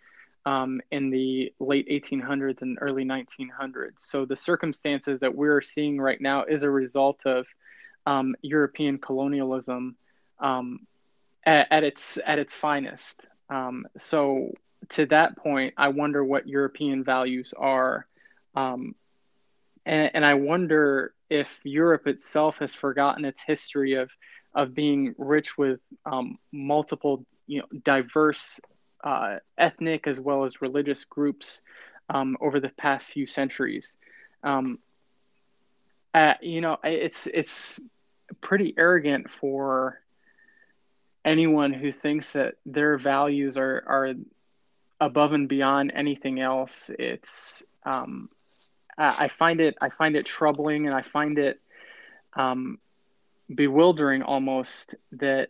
um, in the late 1800s and early 1900s. So the circumstances that we're seeing right now is a result of um, European colonialism um, at, at its at its finest. Um, so to that point, I wonder what European values are, um, and, and, I wonder if Europe itself has forgotten its history of of being rich with um, multiple, you know, diverse uh, ethnic as well as religious groups um, over the past few centuries. Um, uh, you know, it's it's pretty arrogant for anyone who thinks that their values are are above and beyond anything else. It's um, I, find it I find it troubling and I find it um, bewildering almost that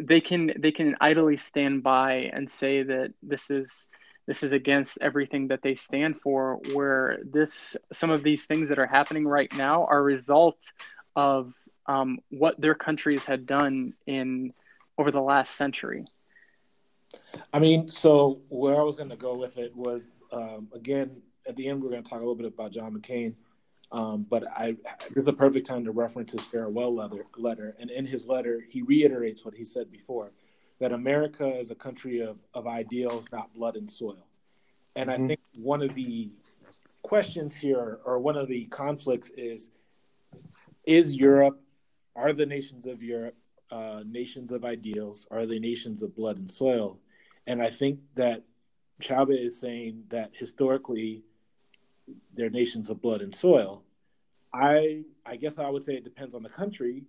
they can they can idly stand by and say that this is this is against everything that they stand for where this some of these things that are happening right now are a result of um, what their countries had done in over the last century. I mean, so where I was going to go with it was um, again at the end we're going to talk a little bit about John McCain, um, but I this is a perfect time to reference his farewell letter. Letter, and in his letter, he reiterates what he said before, that America is a country of of ideals, not blood and soil. And mm-hmm. I think one of the questions here, or one of the conflicts, is: Is Europe are the nations of Europe uh, nations of ideals? Are they nations of blood and soil? And I think that Chabe is saying that historically they're nations of blood and soil. I I guess I would say it depends on the country.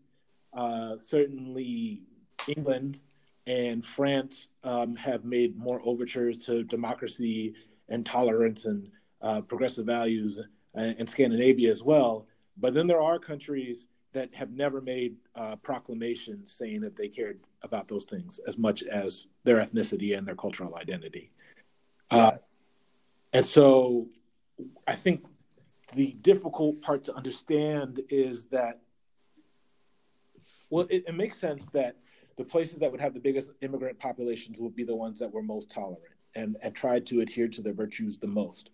Uh, certainly, England and France um, have made more overtures to democracy and tolerance and uh, progressive values, and, and Scandinavia as well. But then there are countries that have never made uh, proclamations saying that they cared about those things as much as their ethnicity and their cultural identity. Uh, and so I think the difficult part to understand is that, well, it, it makes sense that the places that would have the biggest immigrant populations would be the ones that were most tolerant and, and tried to adhere to their virtues the most.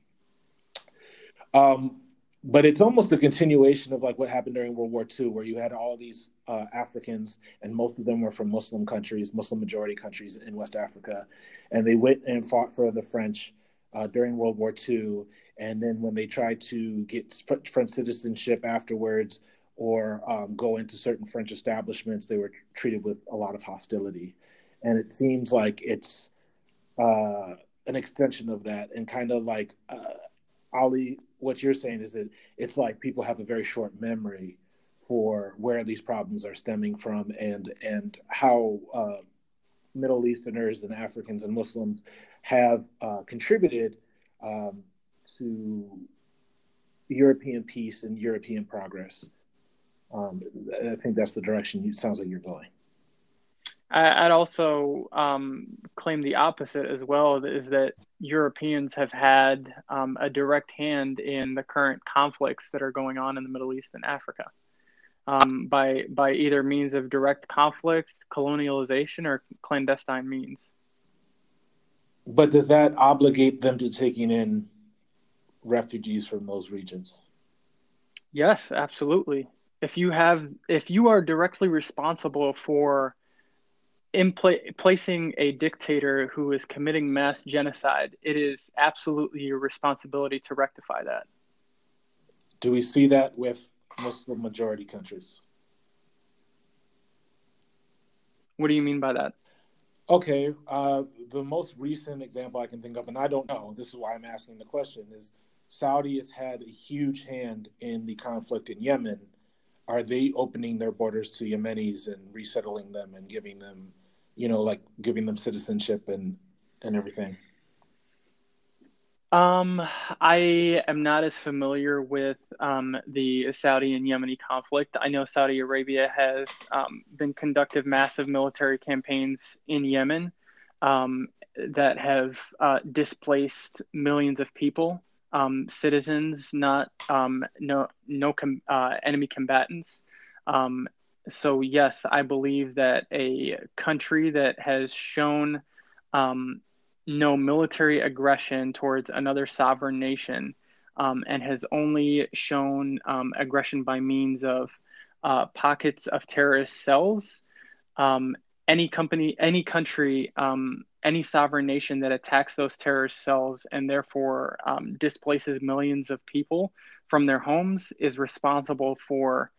Um, but it's almost a continuation of like what happened during World War II, where you had all these uh, Africans, and most of them were from Muslim countries, Muslim majority countries in West Africa, and they went and fought for the French uh, during World War II, and then when they tried to get French citizenship afterwards or um, go into certain French establishments, they were treated with a lot of hostility, and it seems like it's uh, an extension of that, and kind of like uh, Ali what you're saying is that it's like people have a very short memory for where these problems are stemming from and and how uh, Middle Easterners and Africans and Muslims have uh, contributed um, to European peace and European progress. Um, I think that's the direction it sounds like you're going. I'd also um, claim the opposite as well is that Europeans have had um, a direct hand in the current conflicts that are going on in the Middle East and Africa um, by, by either means of direct conflict, colonialization, or clandestine means. But does that obligate them to taking in refugees from those regions? Yes, absolutely. If you have, if you are directly responsible for in pla- placing a dictator who is committing mass genocide, it is absolutely your responsibility to rectify that. Do we see that with Muslim majority countries? What do you mean by that? Okay, uh, the most recent example I can think of, and I don't know, this is why I'm asking the question, is Saudi has had a huge hand in the conflict in Yemen. Are they opening their borders to Yemenis and resettling them and giving them you know, like giving them citizenship and and everything? Um, I am not as familiar with um, the Saudi and Yemeni conflict. I know Saudi Arabia has um, been conducting massive military campaigns in Yemen um, that have uh, displaced millions of people, um, citizens, not um, no no com- uh, enemy combatants. So yes, I believe that a country that has shown um, no military aggression towards another sovereign nation um, and has only shown um, aggression by means of uh, pockets of terrorist cells. Um, any company, any country, um, any sovereign nation that attacks those terrorist cells and therefore um, displaces millions of people from their homes is responsible for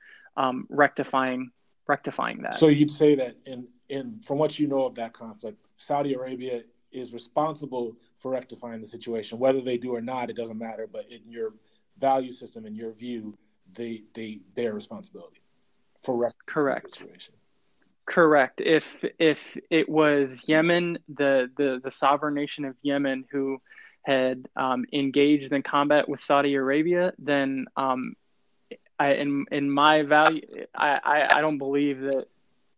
rectifying rectifying that. So you'd say that in in from what you know of that conflict, Saudi Arabia is responsible for rectifying the situation, whether they do or not, it doesn't matter. But in your value system, in your view, they they bear responsibility for rectifying correct the situation. Correct. If if it was Yemen, the the the sovereign nation of Yemen, who had um, engaged in combat with Saudi Arabia, then um, I, in in my value, I, I, I don't believe that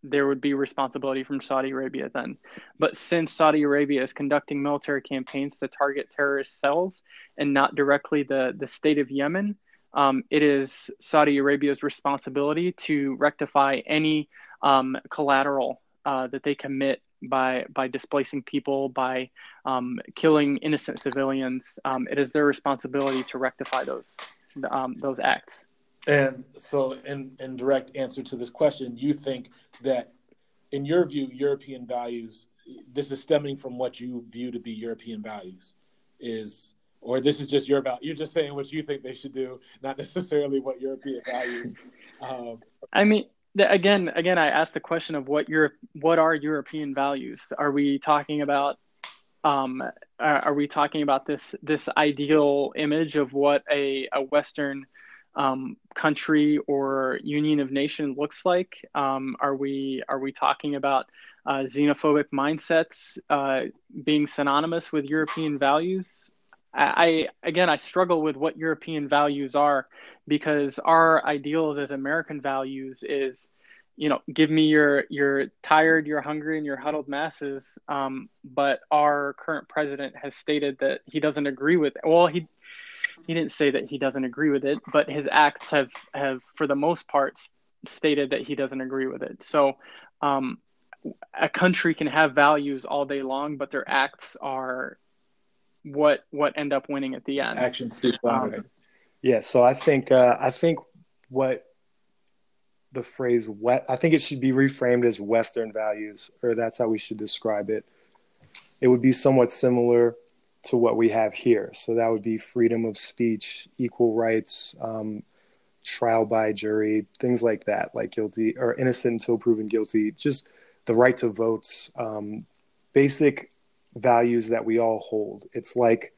there would be responsibility from Saudi Arabia then. But since Saudi Arabia is conducting military campaigns to target terrorist cells and not directly the, the state of Yemen, um, it is Saudi Arabia's responsibility to rectify any um, collateral uh, that they commit by by displacing people, by um, killing innocent civilians. Um, it is their responsibility to rectify those um, those acts. And so, in, in direct answer to this question, you think that, in your view, European values, this is stemming from what you view to be European values, is, or this is just your about, you're just saying what you think they should do, not necessarily what European values. Um, I mean, again, again, I asked the question of what Europe, what are European values? Are we talking about um, are we talking about this this ideal image of what a, a Western um, country or union of nation looks like? Um, are we are we talking about uh, xenophobic mindsets uh, being synonymous with European values? I, again I struggle with what European values are because our ideals as American values is you know give me your your tired you're hungry and your huddled masses um, but our current president has stated that he doesn't agree with well he he didn't say that he doesn't agree with it, but his acts have have for the most part stated that he doesn't agree with it. So um, a country can have values all day long, but their acts are what what end up winning at the end. Actions speak louder. Um, Yeah, so I think uh, I think what the phrase "wet" I think it should be reframed as Western values, or that's how we should describe it. It would be somewhat similar to what we have here. So that would be freedom of speech, equal rights, um, trial by jury, things like that, like guilty or innocent until proven guilty, just the right to votes, um, basic values that we all hold. It's like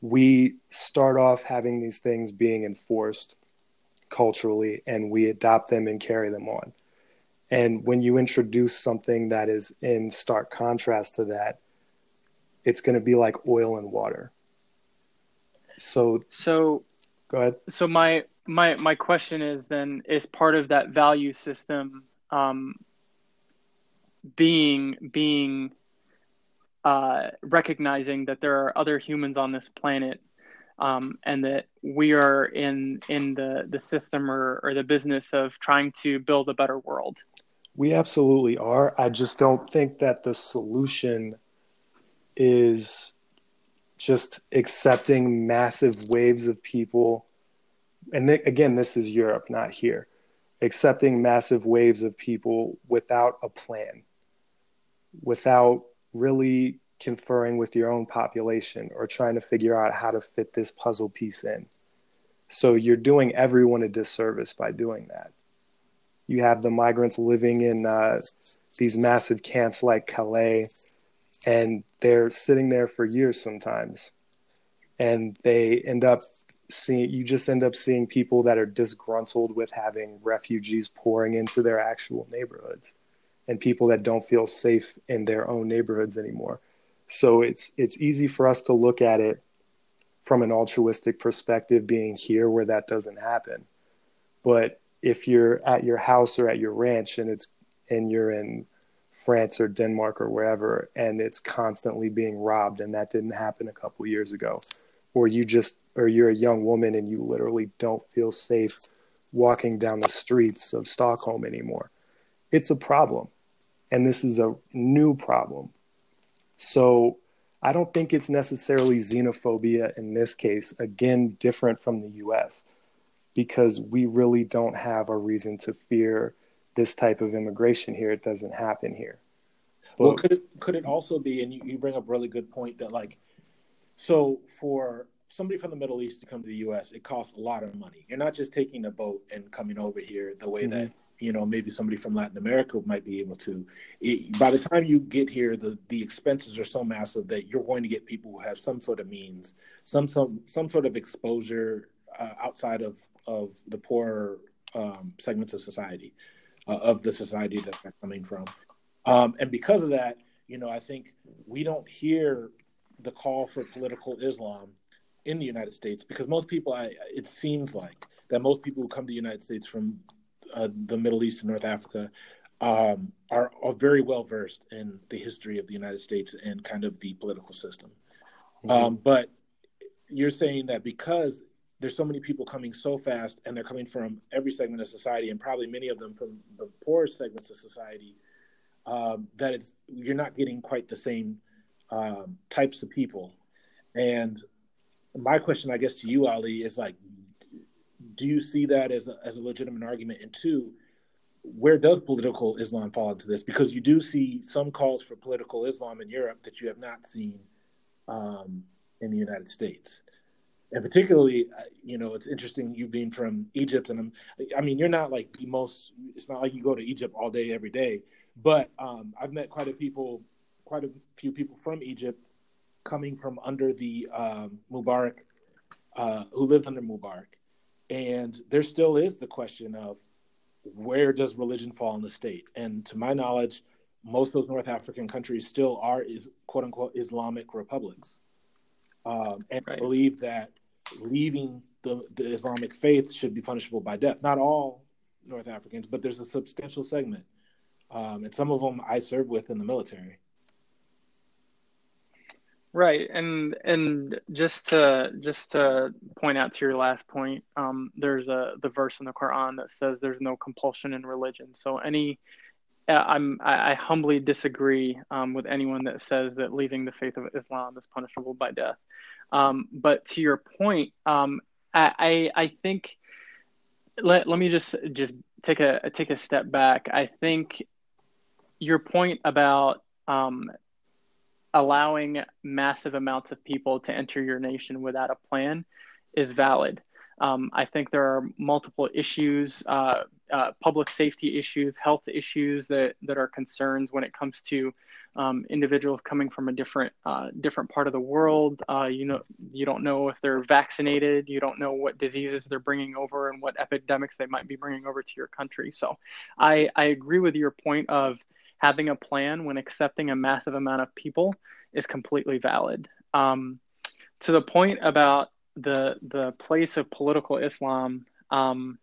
we start off having these things being enforced culturally and we adopt them and carry them on. And when you introduce something that is in stark contrast to that, it's going to be like oil and water. So, so go ahead. So my my my question is then is part of that value system um, being being uh, recognizing that there are other humans on this planet um, and that we are in in the the system or, or the business of trying to build a better world we absolutely are i just don't think that the solution is just accepting massive waves of people and th- again this is europe not here accepting massive waves of people without a plan without really conferring with your own population or trying to figure out how to fit this puzzle piece in. So you're doing everyone a disservice by doing that. You have the migrants living in uh, these massive camps like Calais, and they're sitting there for years sometimes. And they end up seeing, you just end up seeing people that are disgruntled with having refugees pouring into their actual neighborhoods and people that don't feel safe in their own neighborhoods anymore. So it's it's easy for us to look at it from an altruistic perspective being here where that doesn't happen. But if you're at your house or at your ranch and it's and you're in France or Denmark or wherever and it's constantly being robbed and that didn't happen a couple years ago or you just or you're a young woman and you literally don't feel safe walking down the streets of Stockholm anymore. It's a problem. And this is a new problem so I don't think it's necessarily xenophobia in this case, again, different from the US, because we really don't have a reason to fear this type of immigration here. It doesn't happen here. But, well, could it, could it also be, and you, you bring up a really good point that, like, so for somebody from the Middle East to come to the U.S., it costs a lot of money. You're not just taking a boat and coming over here the way mm-hmm. that you know maybe somebody from Latin America might be able to. It, by the time you get here, the the expenses are so massive that you're going to get people who have some sort of means, some some some sort of exposure uh, outside of of the poorer um, segments of society, uh, of the society that they're coming from, um, and because of that, you know, I think we don't hear the call for political Islam in the United States because most people, I, it seems like that most people who come to the United States from uh, the Middle East and North Africa um, are, are, very well versed in the history of the United States and kind of the political system. Mm-hmm. Um, but you're saying that because there's so many people coming so fast and they're coming from every segment of society and probably many of them from the poorer segments of society um, that it's you're not getting quite the same um, types of people and my question i guess to you ali is like do you see that as a, as a legitimate argument? And two, where does political Islam fall into this? Because you do see some calls for political Islam in Europe that you have not seen um, in the United States. And particularly, uh, you know, it's interesting you being from Egypt, and I'm, I mean, you're not like the most. It's not like you go to Egypt all day every day, but um, I've met quite a people, quite a few people from Egypt, coming from under the um, Mubarak, uh, who lived under Mubarak, and there still is the question of where does religion fall in the state? And to my knowledge, most of those North African countries still are is quote unquote Islamic republics, um, and right. believe that leaving the, the Islamic faith should be punishable by death. Not all North Africans, but there's a substantial segment, um, and some of them I serve with in the military. Right, and and just to just to point out to your last point, um, there's a the verse in the Quran that says there's no compulsion in religion. So any, uh, I'm I, I humbly disagree um, with anyone that says that leaving the faith of Islam is punishable by death. Um, but to your point, um, I I think let let me just just take a take a step back. I think your point about um, allowing massive amounts of people to enter your nation without a plan is valid. Um, I think there are multiple issues, uh, uh, public safety issues, health issues that, that are concerns when it comes to um, individuals coming from a different uh, different part of the world. Uh, you know, you don't know if they're vaccinated. You don't know what diseases they're bringing over and what epidemics they might be bringing over to your country. So, I I agree with your point of having a plan when accepting a massive amount of people is completely valid. Um, to the point about the the place of political Islam, um,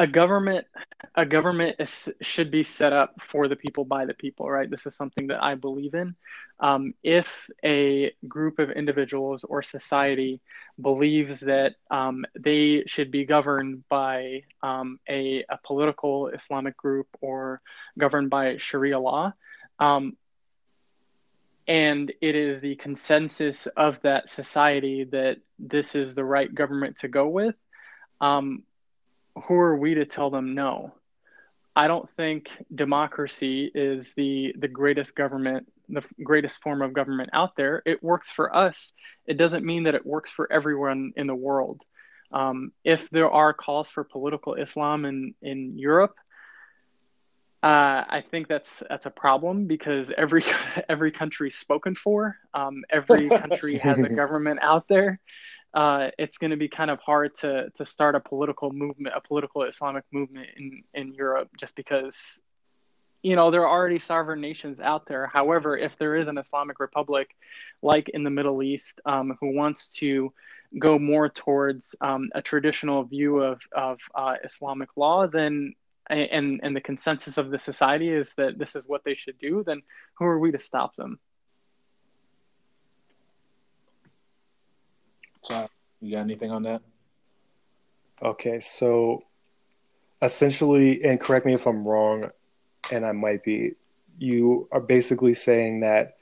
a government a government is, should be set up for the people by the people right? This is something that i believe in. Um, if a group of individuals or society believes that um, they should be governed by um, a, a, political islamic group or governed by sharia law um, and it is the consensus of that society that this is the right government to go with um, who are we to tell them no? I don't think democracy is the the greatest government, the greatest form of government out there. It works for us. It doesn't mean that it works for everyone in the world. Um, if there are calls for political Islam in in Europe, uh, I think that's that's a problem because every every country spoken for. Um, every country has a government out there uh, it's going to be kind of hard to to start a political movement, a political Islamic movement in in Europe, just because you know there are already sovereign nations out there. However, if there is an Islamic republic, like in the Middle East, um, who wants to go more towards um, a traditional view of of uh, Islamic law, then and and the consensus of the society is that this is what they should do, then who are we to stop them? So, you got anything on that? Okay, so essentially, and correct me if I'm wrong, and I might be, you are basically saying that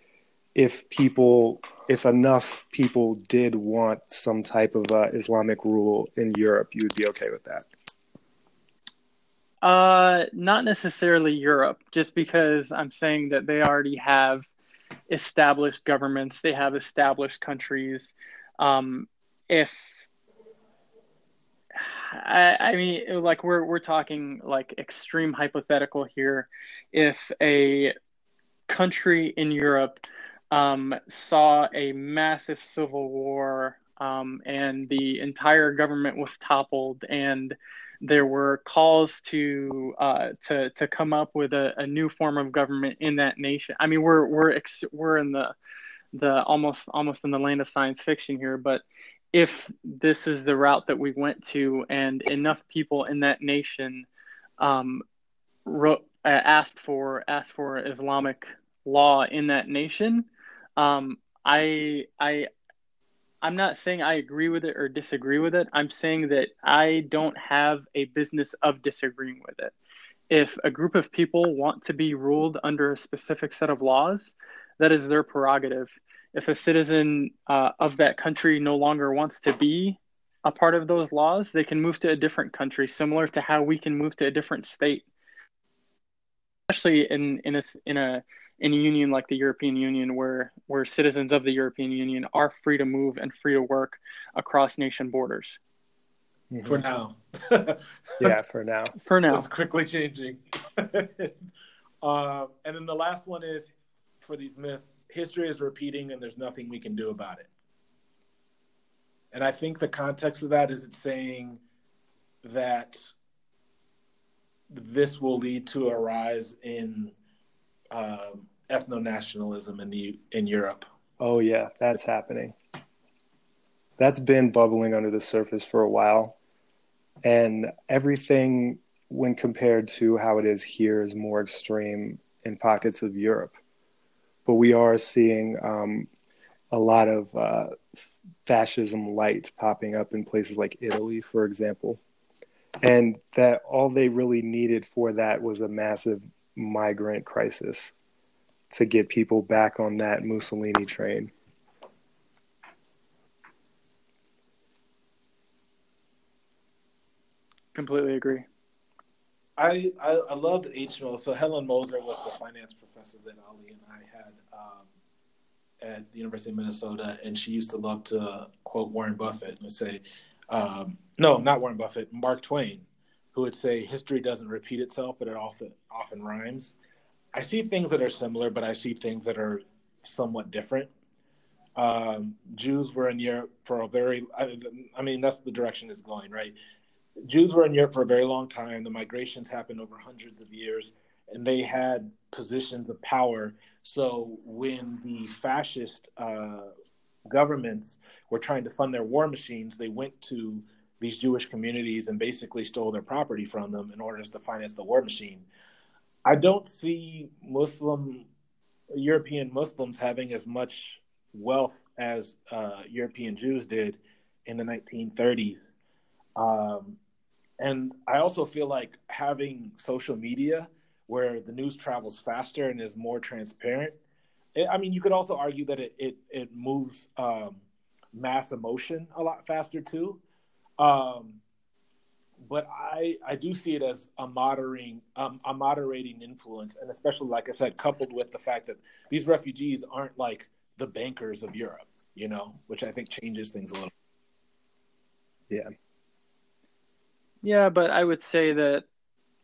if people, if enough people did want some type of uh, Islamic rule in Europe, you would be okay with that. Uh, not necessarily Europe, just because I'm saying that they already have established governments, they have established countries. Um, if I, I mean, like we're we're talking like extreme hypothetical here. If a country in Europe um, saw a massive civil war um, and the entire government was toppled and there were calls to uh, to to come up with a, a, new form of government in that nation. I mean, we're we're ex- we're in the the almost almost in the land of science fiction here, but if this is the route that we went to and enough people in that nation um, wrote, uh, asked for asked for Islamic law in that nation, um, I I I'm not saying I agree with it or disagree with it. I'm saying that I don't have a business of disagreeing with it. If a group of people want to be ruled under a specific set of laws, that is their prerogative if a citizen uh, of that country no longer wants to be a part of those laws, they can move to a different country, similar to how we can move to a different state. Especially in in a in a in a union like the European Union, where where citizens of the European Union are free to move and free to work across nation borders. Mm-hmm. For now. yeah, for now. For now. It's quickly changing. uh, and then the last one is for these myths history is repeating and there's nothing we can do about it. And I think the context of that is it's saying that this will lead to a rise in um, ethno nationalism in the in Europe. Oh yeah, that's happening. That's been bubbling under the surface for a while, and everything when compared to how it is here is more extreme in pockets of Europe but we are seeing um, a lot of uh, fascism light popping up in places like Italy, for example. And that all they really needed for that was a massive migrant crisis to get people back on that Mussolini train. Completely agree. I, I, I loved HMO. So Helen Moser was the finance professor that Ali and I had um, at the University of Minnesota, and she used to love to quote Warren Buffett and say, um, "No, not Warren Buffett, Mark Twain, who would say history doesn't repeat itself, but it often often rhymes." I see things that are similar, but I see things that are somewhat different. Um, Jews were in Europe for a very, I, I mean, that's the direction it's going, right? Jews were in Europe for a very long time. The migrations happened over hundreds of years, and they had positions of power. So when the fascist uh, governments were trying to fund their war machines, they went to these Jewish communities and basically stole their property from them in order to finance the war machine. I don't see Muslim European Muslims having as much wealth as uh, European Jews did in the 1930s. Um, and I also feel like having social media where the news travels faster and is more transparent. It, I mean, you could also argue that it it, it moves um, mass emotion a lot faster too. Um, but I I do see it as a moderating um, a moderating influence, and especially like I said, coupled with the fact that these refugees aren't like the bankers of Europe, you know, which I think changes things a little. Yeah. Yeah, but I would say that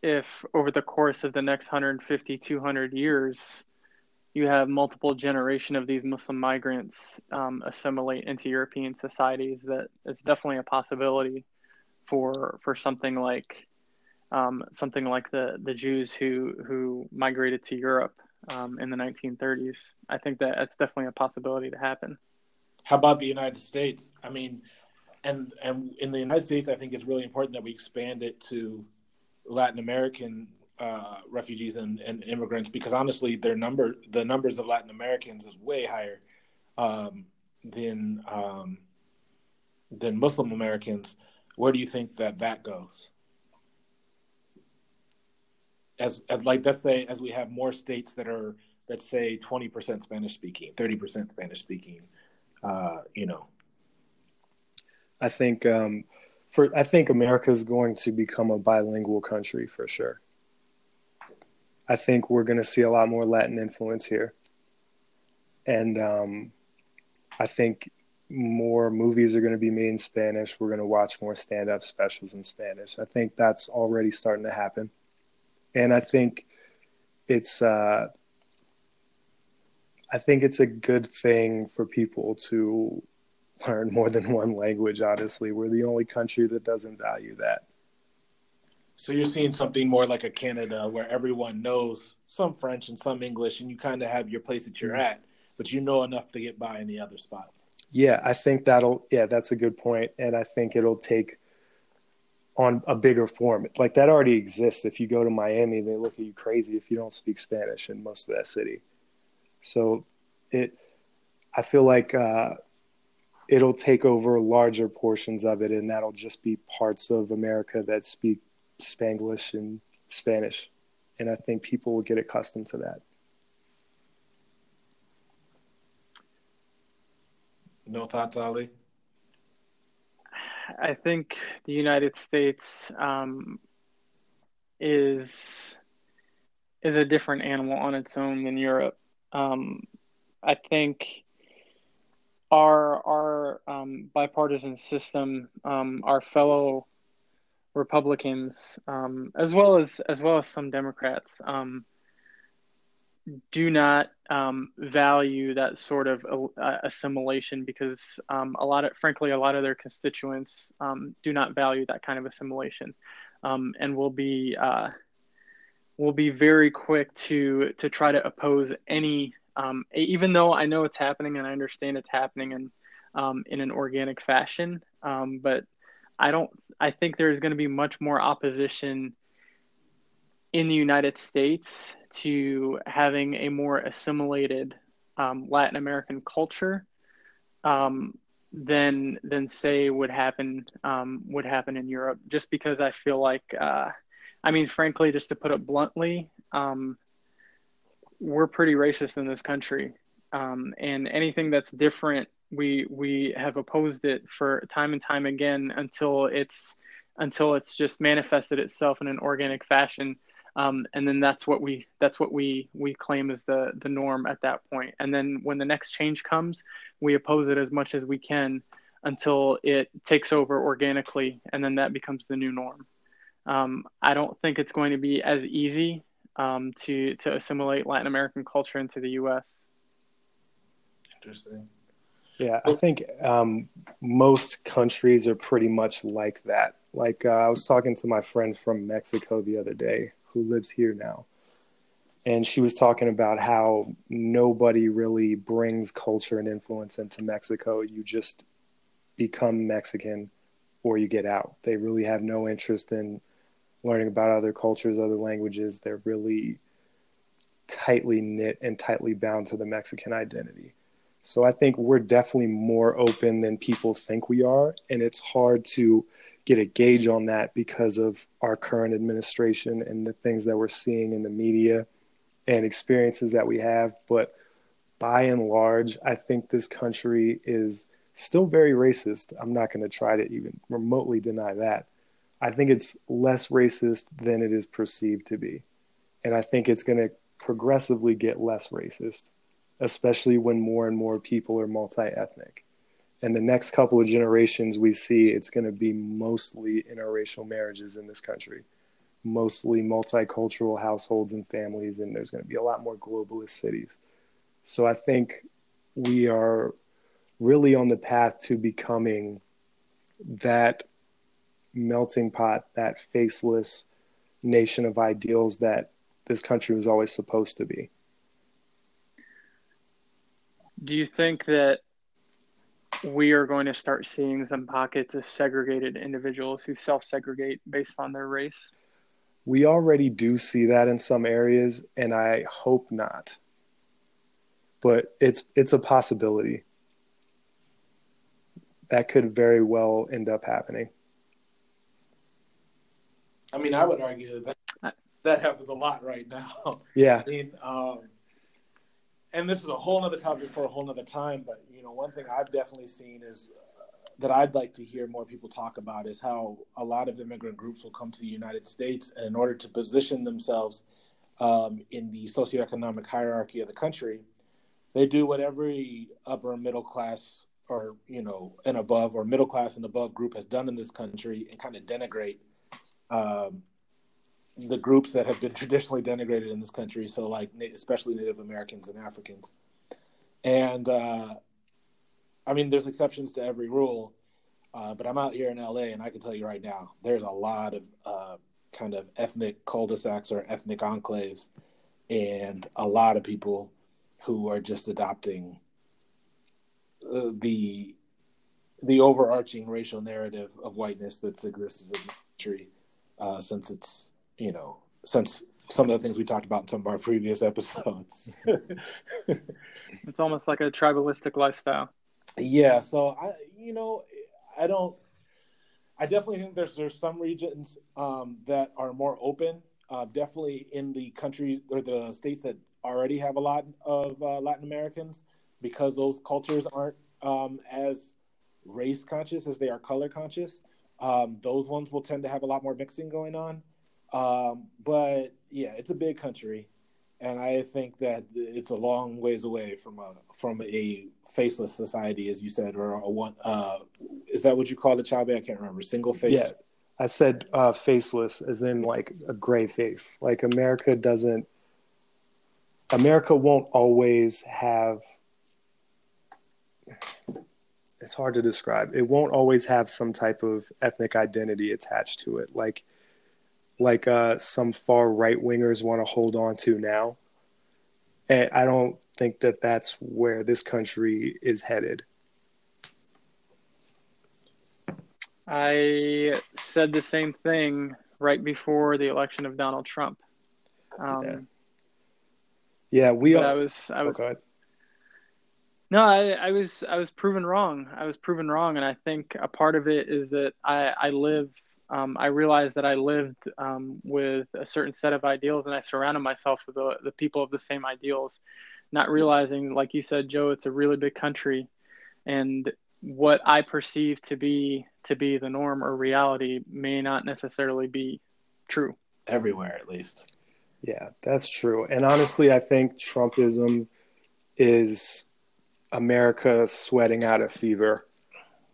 if over the course of the next 150, 200 years, you have multiple generation of these Muslim migrants um, assimilate into European societies, that it's definitely a possibility for for something like um, something like the the Jews who who migrated to Europe um, in the 1930s. I think that that's definitely a possibility to happen. How about the United States? I mean, and and in the United States, I think it's really important that we expand it to Latin American uh, refugees and, and, immigrants because honestly, their number, the numbers of Latin Americans is way higher um, than um, than Muslim Americans. Where do you think that that goes? As, as like let's say as we have more states that are let's say 20% spanish speaking 30% spanish speaking uh, you know I think um, for I think America is going to become a bilingual country for sure. I think we're going to see a lot more Latin influence here, and um, I think more movies are going to be made in Spanish. We're going to watch more stand-up specials in Spanish. I think that's already starting to happen, and I think it's. Uh, I think it's a good thing for people to learn more than one language, honestly. We're the only country that doesn't value that. So you're seeing something more like a Canada where everyone knows some French and some English, and you kind of have your place that you're mm-hmm. at, but you know enough to get by in the other spots. Yeah, I think that'll, yeah, that's a good point. And I think it'll take on a bigger form. Like that already exists. If you go to Miami, they look at you crazy if you don't speak Spanish in most of that city. So it, I feel like, uh, it'll take over larger portions of it, and that'll just be parts of America that speak Spanglish and Spanish. And I think people will get accustomed to that. No thoughts, Ali? I think the United States um, is is a different animal on its own than Europe. Um, I think our our um, bipartisan system, um, our fellow Republicans, um, as well as as well as some Democrats, um, do not um, value that sort of uh, assimilation because um, a lot of, frankly, a lot of their constituents do not value that kind of assimilation, and will be uh, will be very quick to to try to oppose any um, even though I know it's happening and I understand it's happening in um, in an organic fashion, um, but I don't. I think there's going to be much more opposition in the United States to having a more assimilated um, Latin American culture um, than than say would happen um, would happen in Europe. Just because I feel like, uh, I mean, frankly, just to put it bluntly, um, we're pretty racist in this country, um, and anything that's different, we we have opposed it for time and time again until it's until it's just manifested itself in an organic fashion. Um, and then that's what we that's what we we claim as the the norm at that point. And then when the next change comes, we oppose it as much as we can until it takes over organically, and then that becomes the new norm. Um, I don't think it's going to be as easy um, to to assimilate Latin American culture into the U.S. Interesting. Yeah, I think um, most countries are pretty much like that. Like uh, I was talking to my friend from Mexico the other day, who lives here now, and she was talking about how nobody really brings culture and influence into Mexico. You just become Mexican or you get out. They really have no interest in learning about other cultures, other languages. They're really tightly knit and tightly bound to the Mexican identity. So I think we're definitely more open than people think we are. And it's hard to get a gauge on that because of our current administration and the things that we're seeing in the media and experiences that we have. But by and large, I think this country is still very racist. I'm not going to try to even remotely deny that. I think it's less racist than it is perceived to be. And I think it's going to progressively get less racist, especially when more and more people are multi ethnic. And the next couple of generations we see, it's going to be mostly interracial marriages in this country, mostly multicultural households and families, and there's going to be a lot more globalist cities. So I think we are really on the path to becoming that melting pot, that faceless nation of ideals that this country was always supposed to be. Do you think that we are going to start seeing some pockets of segregated individuals who self segregate based on their race? We already do see that in some areas, and I hope not. But it's it's a possibility. That could very well end up happening. I mean, I would argue that that happens a lot right now. Yeah. I mean, um, and this is a whole other topic for a whole other time. But you know, one thing I've definitely seen is uh, that I'd like to hear more people talk about is how a lot of immigrant groups will come to the United States, and in order to position themselves um, in the socioeconomic hierarchy of the country, they do what every upper middle class or you know and above or middle class and above group has done in this country and kind of denigrate um, the groups that have been traditionally denigrated in this country. So, like, especially Native Americans and Africans. And uh, I mean, there's exceptions to every rule, uh, but I'm out here in LA, and I can tell you right now, there's a lot of uh, kind of ethnic cul-de-sacs or ethnic enclaves, and a lot of people who are just adopting uh, the the overarching racial narrative of whiteness that's existed in the country uh, since it's you know since some of the things we talked about in some of our previous episodes. it's almost like a tribalistic lifestyle. Yeah, so I you know I don't I definitely think there's there's some regions um, that are more open. Uh, definitely in the countries or the states that already have a lot of uh, Latin Americans, because those cultures aren't um, as race conscious as they are color conscious. Um, those ones will tend to have a lot more mixing going on. Um, but yeah, it's a big country, and I think that it's a long ways away from a from a faceless society, as you said, or a one. Uh, is that what you call it, Chabe? I can't remember. Single face. Yeah, I said uh, faceless, as in like a gray face. Like America doesn't. America won't always have it's hard to describe. It won't always have some type of ethnic identity attached to it, like like uh, some far right wingers want to hold on to now. And I don't think that that's where this country is headed. I said the same thing right before the election of Donald Trump. Um, yeah. yeah, we. All... I was. I was. Oh, no, I, I was I was proven wrong. I was proven wrong, and I think a part of it is that I I live. Um, I realized that I lived um, with a certain set of ideals, and I surrounded myself with the, the people of the same ideals. Not realizing, like you said, Joe, it's a really big country, and what I perceive to be to be the norm or reality may not necessarily be true everywhere, at least. Yeah, that's true. And honestly, I think Trumpism is America sweating out a fever.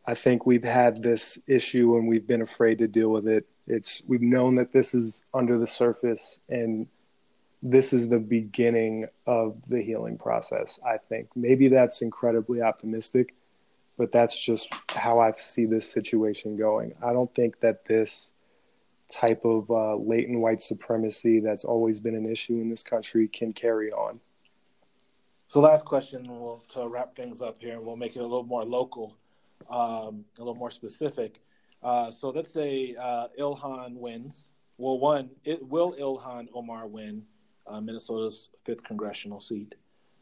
I think we've had this issue and we've been afraid to deal with it. It's we've known that this is under the surface and this is the beginning of the healing process. I think maybe that's incredibly optimistic, but that's just how I see this situation going. I don't think that this type of uh, latent white supremacy that's always been an issue in this country can carry on. So, last question, we'll to wrap things up here, and we'll make it a little more local, um, a little more specific. Uh, so, let's say uh, Ilhan wins. Well, one, it, will Ilhan Omar win uh, Minnesota's fifth congressional seat?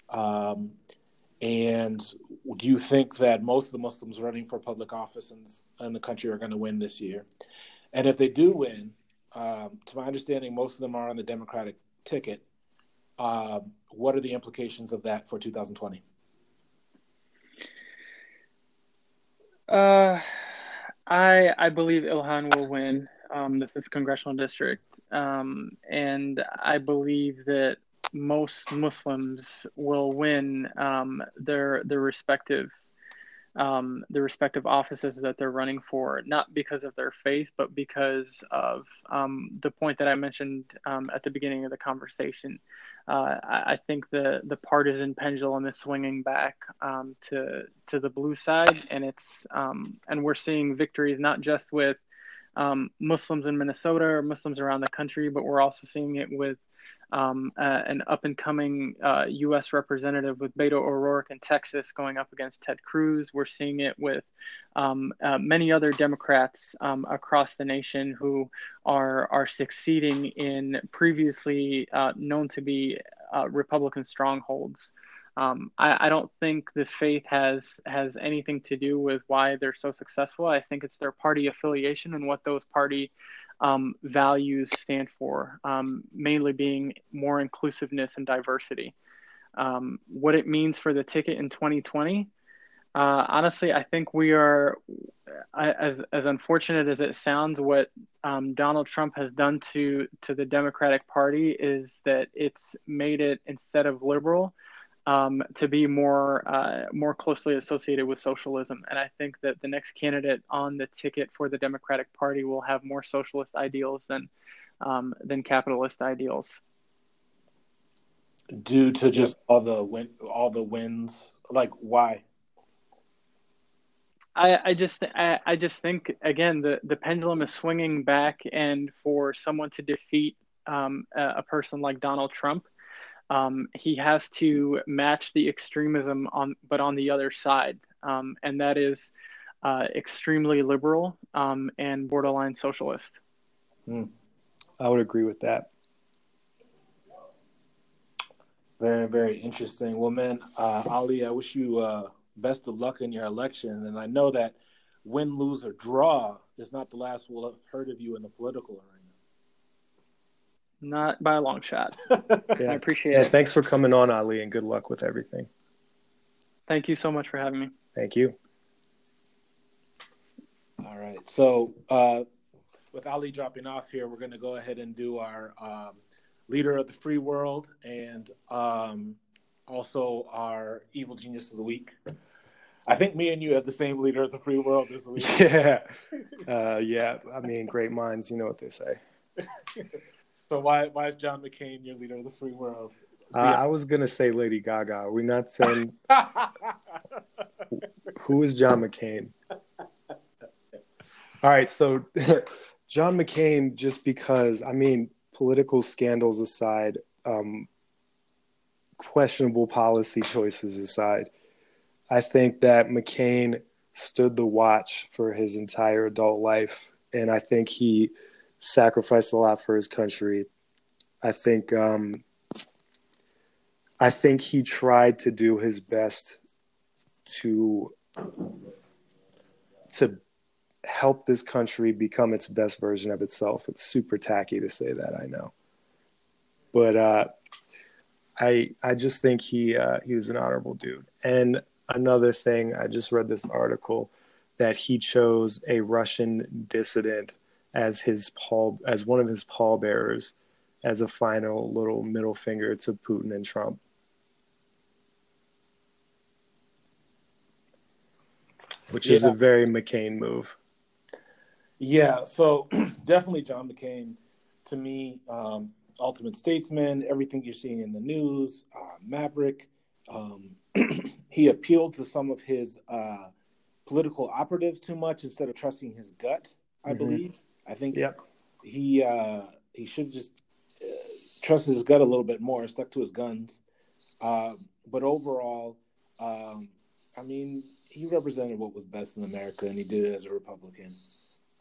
Um, and do you think that most of the Muslims running for public office in, in the country are going to win this year? And if they do win, um, to my understanding, most of them are on the Democratic ticket. Um, what are the implications of that for 2020? Uh, I I believe Ilhan will win um, the fifth congressional district, um, and I believe that most Muslims will win um, their their respective um, the respective offices that they're running for, not because of their faith, but because of um, the point that I mentioned um, at the beginning of the conversation. Uh, I, think the the partisan pendulum is swinging back um, to to the blue side, and it's um, and we're seeing victories not just with um, Muslims in Minnesota or Muslims around the country, but we're also seeing it with um, uh, an up and coming uh, U.S. representative with Beto O'Rourke in Texas going up against Ted Cruz. We're seeing it with um, uh, many other Democrats um, across the nation who are are succeeding in previously uh, known to be uh, Republican strongholds. Um, I, I, don't think the faith has has anything to do with why they're so successful. I think it's their party affiliation and what those party um, values stand for, um, mainly being more inclusiveness and diversity. Um, what it means for the ticket in 2020, uh, honestly, I think we are, as as unfortunate as it sounds, what um, Donald Trump has done to to the Democratic Party is that it's made it instead of liberal um, to be more uh, more closely associated with socialism. And I think that the next candidate on the ticket for the Democratic Party will have more socialist ideals than um, than capitalist ideals. Due to just all the win, all the wins, like why? I, I just I, I just think again the, the pendulum is swinging back, and for someone to defeat um, a, a person like Donald Trump, um, he has to match the extremism on, but on the other side, um, and that is uh, extremely liberal um, and borderline socialist. Mm. I would agree with that. Very, very interesting. Well, man, uh, Ali, I wish you uh, best of luck in your election, and I know that win, lose, or draw is not the last we'll have heard of you in the political arena. Not by a long shot. yeah. I appreciate yeah, it. Thanks for coming on, Ali, and good luck with everything. Thank you so much for having me. Thank you. All right. So, uh, with Ali dropping off here, we're going to go ahead and do our um, leader of the free world and um, also our evil genius of the week. I think me and you have the same leader of the free world this week. Yeah. Uh, yeah. I mean, great minds, you know what they say. So why why is John McCain your leader of the free world? Uh, I was gonna say Lady Gaga. Are we not saying who is John McCain? All right, so John McCain, just because I mean, political scandals aside, um, questionable policy choices aside, I think that McCain stood the watch for his entire adult life, and I think he sacrificed a lot for his country. I think um, I think he tried to do his best to to help this country become its best version of itself. It's super tacky to say that, I know, but uh, I I just think he uh, he was an honorable dude, and another thing, I just read this article that he chose a Russian dissident as his pall as one of his pallbearers as a final little middle finger to Putin and Trump. Which yeah. is a very McCain move. Yeah, so definitely John McCain. To me, um, ultimate statesman. Everything you're seeing in the news, uh, Maverick. Um, he appealed to some of his uh, political operatives too much instead of trusting his gut. I mm-hmm. believe. I think yep. he uh, he should just uh, trusted his gut a little bit more, stuck to his guns. Uh, but overall, um, I mean, he represented what was best in America, and he did it as a Republican.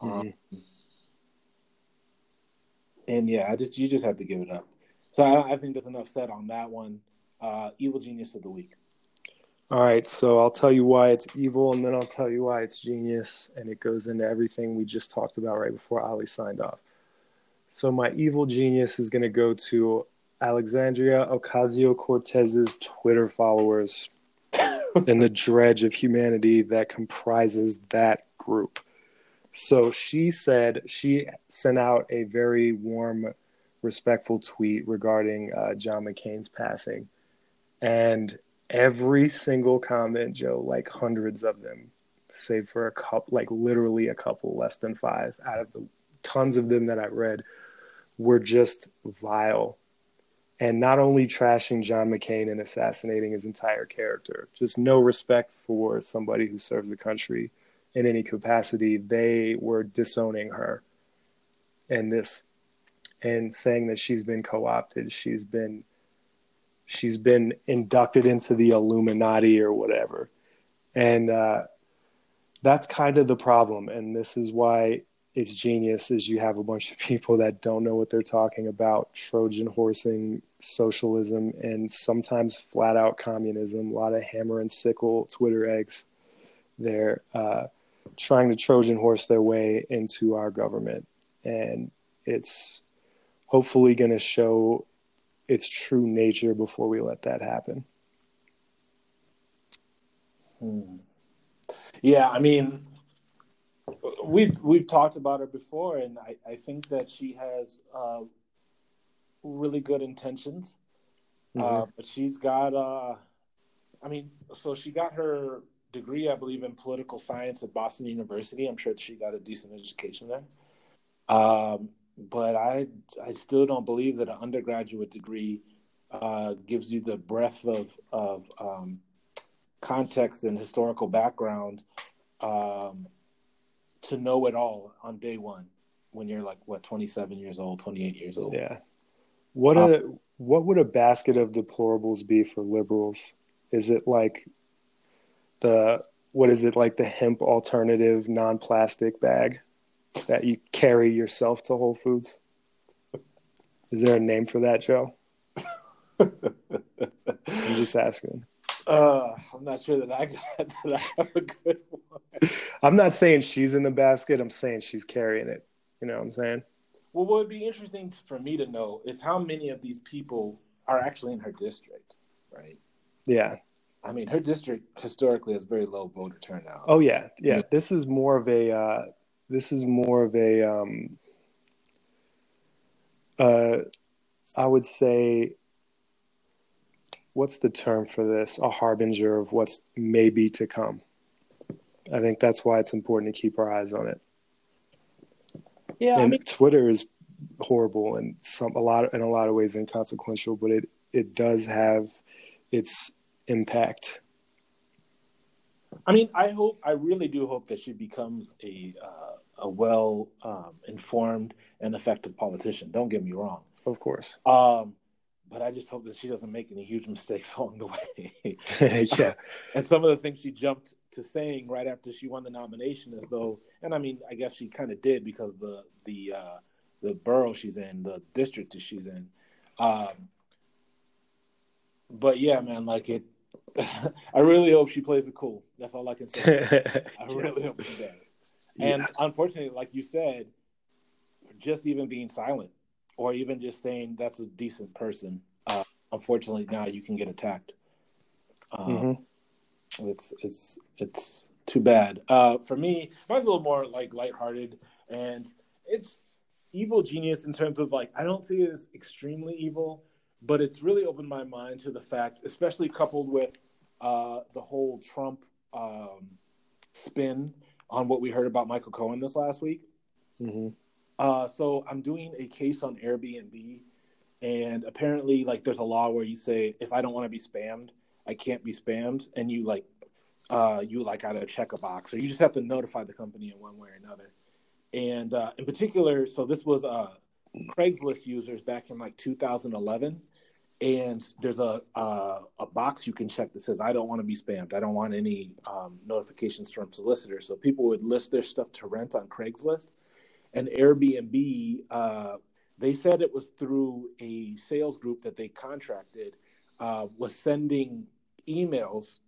Mm-hmm. Um, and yeah, I just you just have to give it up. So I, I think there's enough said on that one. Uh, evil genius of the week. All right, so I'll tell you why it's evil, and then I'll tell you why it's genius, and it goes into everything we just talked about right before Ali signed off. So my evil genius is going to go to Alexandria Ocasio Cortez's Twitter followers and the dredge of humanity that comprises that group. So she said she sent out a very warm, respectful tweet regarding uh, John McCain's passing. And every single comment, Joe, like hundreds of them, save for a couple, like literally a couple, less than five out of the tons of them that I read, were just vile. And not only trashing John McCain and assassinating his entire character, just no respect for somebody who serves the country in any capacity. They were disowning her and this and saying that she's been co-opted, she's been she's been inducted into the Illuminati or whatever. And uh, that's kind of the problem. And this is why it's genius is you have a bunch of people that don't know what they're talking about, Trojan horsing socialism and sometimes flat out communism, a lot of hammer and sickle Twitter eggs. They're uh, trying to Trojan horse their way into our government. And it's hopefully going to show its true nature before we let that happen. Hmm. Yeah, I mean, we've we've talked about her before, and I, I think that she has uh, really good intentions, uh, mm-hmm. uh, but she's got. Uh, I mean, so she got her degree, I believe, in political science at Boston University. I'm sure she got a decent education there. Um, but I I still don't believe that an undergraduate degree uh, gives you the breadth of of um, context and historical background um, to know it all on day one when you're like what 27 years old 28 years old. Yeah. What a what would a basket of deplorables be for liberals? Is it like the what is it like the hemp alternative non-plastic bag that you carry yourself to Whole Foods? Is there a name for that, Joe? I'm just asking. Uh, I'm not sure that I got that I have a good one. I'm not saying she's in the basket. I'm saying she's carrying it. You know what I'm saying? Well, what would be interesting for me to know is how many of these people are actually in her district, right? Yeah. I mean, her district historically has very low voter turnout. Oh yeah, yeah. This is more of a uh, this is more of a um, uh, I would say what's the term for this? A harbinger of what's maybe to come. I think that's why it's important to keep our eyes on it. Yeah and I mean, twitter is horrible and some a lot in a lot of ways inconsequential but it it does have its impact. I mean i hope i really do hope that she becomes a uh, a well um, informed and effective politician. Don't get me wrong. Of course. Um, but I just hope that she doesn't make any huge mistakes along the way. yeah. and some of the things she jumped to saying right after she won the nomination, as though, and I mean, I guess she kind of did because the the uh, the borough she's in, the district that she's in. Um, but yeah, man, like it. I really hope she plays it cool. That's all I can say. I really hope she does. And unfortunately, like you said, just even being silent or even just saying that's a decent person, uh, unfortunately, now you can get attacked. Um, mm-hmm. it's it's it's too bad. Uh, for me, mine's a little more like lighthearted, and it's evil genius in terms of like I don't see it as extremely evil, but it's really opened my mind to the fact, especially coupled with uh, the whole Trump um, spin on what we heard about Michael Cohen this last week. Mm-hmm. Uh, so I'm doing a case on Airbnb, and apparently, like, there's a law where you say if I don't want to be spammed, I can't be spammed, and you like, uh, you like either check a box or you just have to notify the company in one way or another. And uh, in particular, so this was uh, Craigslist users back in like 2011 and there's a uh, a box you can check that says I don't want to be spammed. I don't want any um, notifications from solicitors. So people would list their stuff to rent on Craigslist, and Airbnb. Uh, they said it was through a sales group that they contracted uh, was sending emails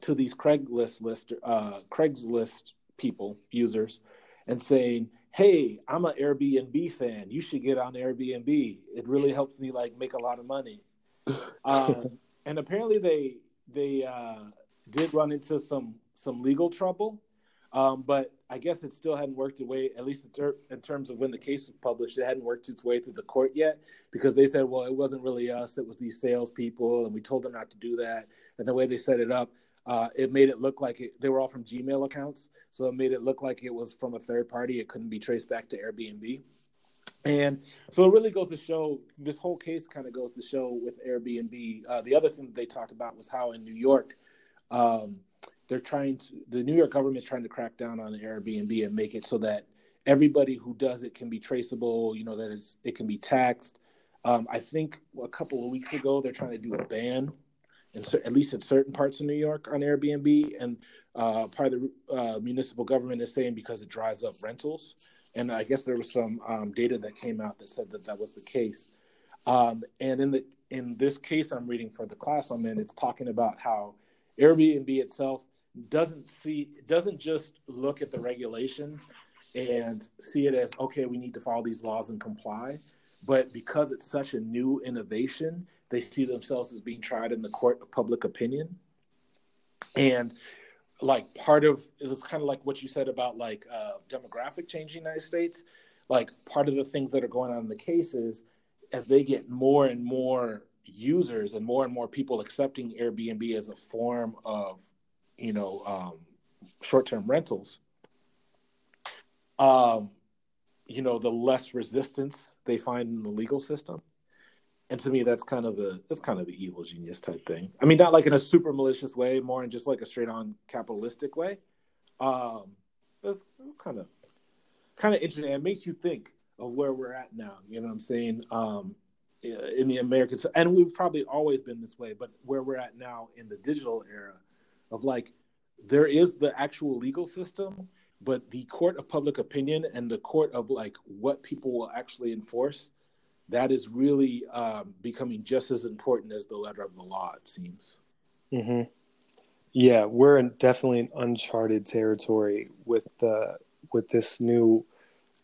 to these Craigslist list uh, Craigslist people users and saying, "Hey, I'm an Airbnb fan. You should get on Airbnb. It really helps me like make a lot of money." um, and apparently, they they uh, did run into some some legal trouble, um, but I guess it still hadn't worked its way. At least in, ter- in, terms of when the case was published, it hadn't worked its way through the court yet because they said, "Well, it wasn't really us; it was these salespeople, and we told them not to do that." And the way they set it up, uh, it made it look like it, they were all from Gmail accounts, so it made it look like it was from a third party. It couldn't be traced back to Airbnb, and so it really goes to show this whole case kind of goes to show with Airbnb. Uh, the other thing that they talked about was how in New York, um, they're trying to the New York government is trying to crack down on Airbnb and make it so that everybody who does it can be traceable. You know that it's, it can be taxed. Um, I think a couple of weeks ago they're trying to do a ban in, at least in certain parts of New York on Airbnb, and uh, part of the uh, municipal government is saying because it dries up rentals. And I guess there was some um, data that came out that said that that was the case. Um, and in the in this case I'm reading for the class I'm in, it's talking about how Airbnb itself doesn't see doesn't just look at the regulation and see it as okay we need to follow these laws and comply but because it's such a new innovation they see themselves as being tried in the court of public opinion. And like part of it was kind of like what you said about like uh, demographic change in the United States. Like part of the things that are going on in the cases, as they get more and more users and more and more people accepting Airbnb as a form of, you know, um, short-term rentals, um, you know, the less resistance they find in the legal system and to me that's kind of the that's kind of the evil genius type thing. I mean not like in a super malicious way more in just like a straight on capitalistic way. Um that's kind of kind of interesting. It makes you think of where we're at now you know what i'm saying? Um in the american and we've probably always been this way but where we're at now in the digital era of like there is the actual legal system but the court of public opinion and the court of like what people will actually enforce that is really um, becoming just as important as the letter of the law. It seems. Mm-hmm. Yeah, we're in definitely in uncharted territory with the with this new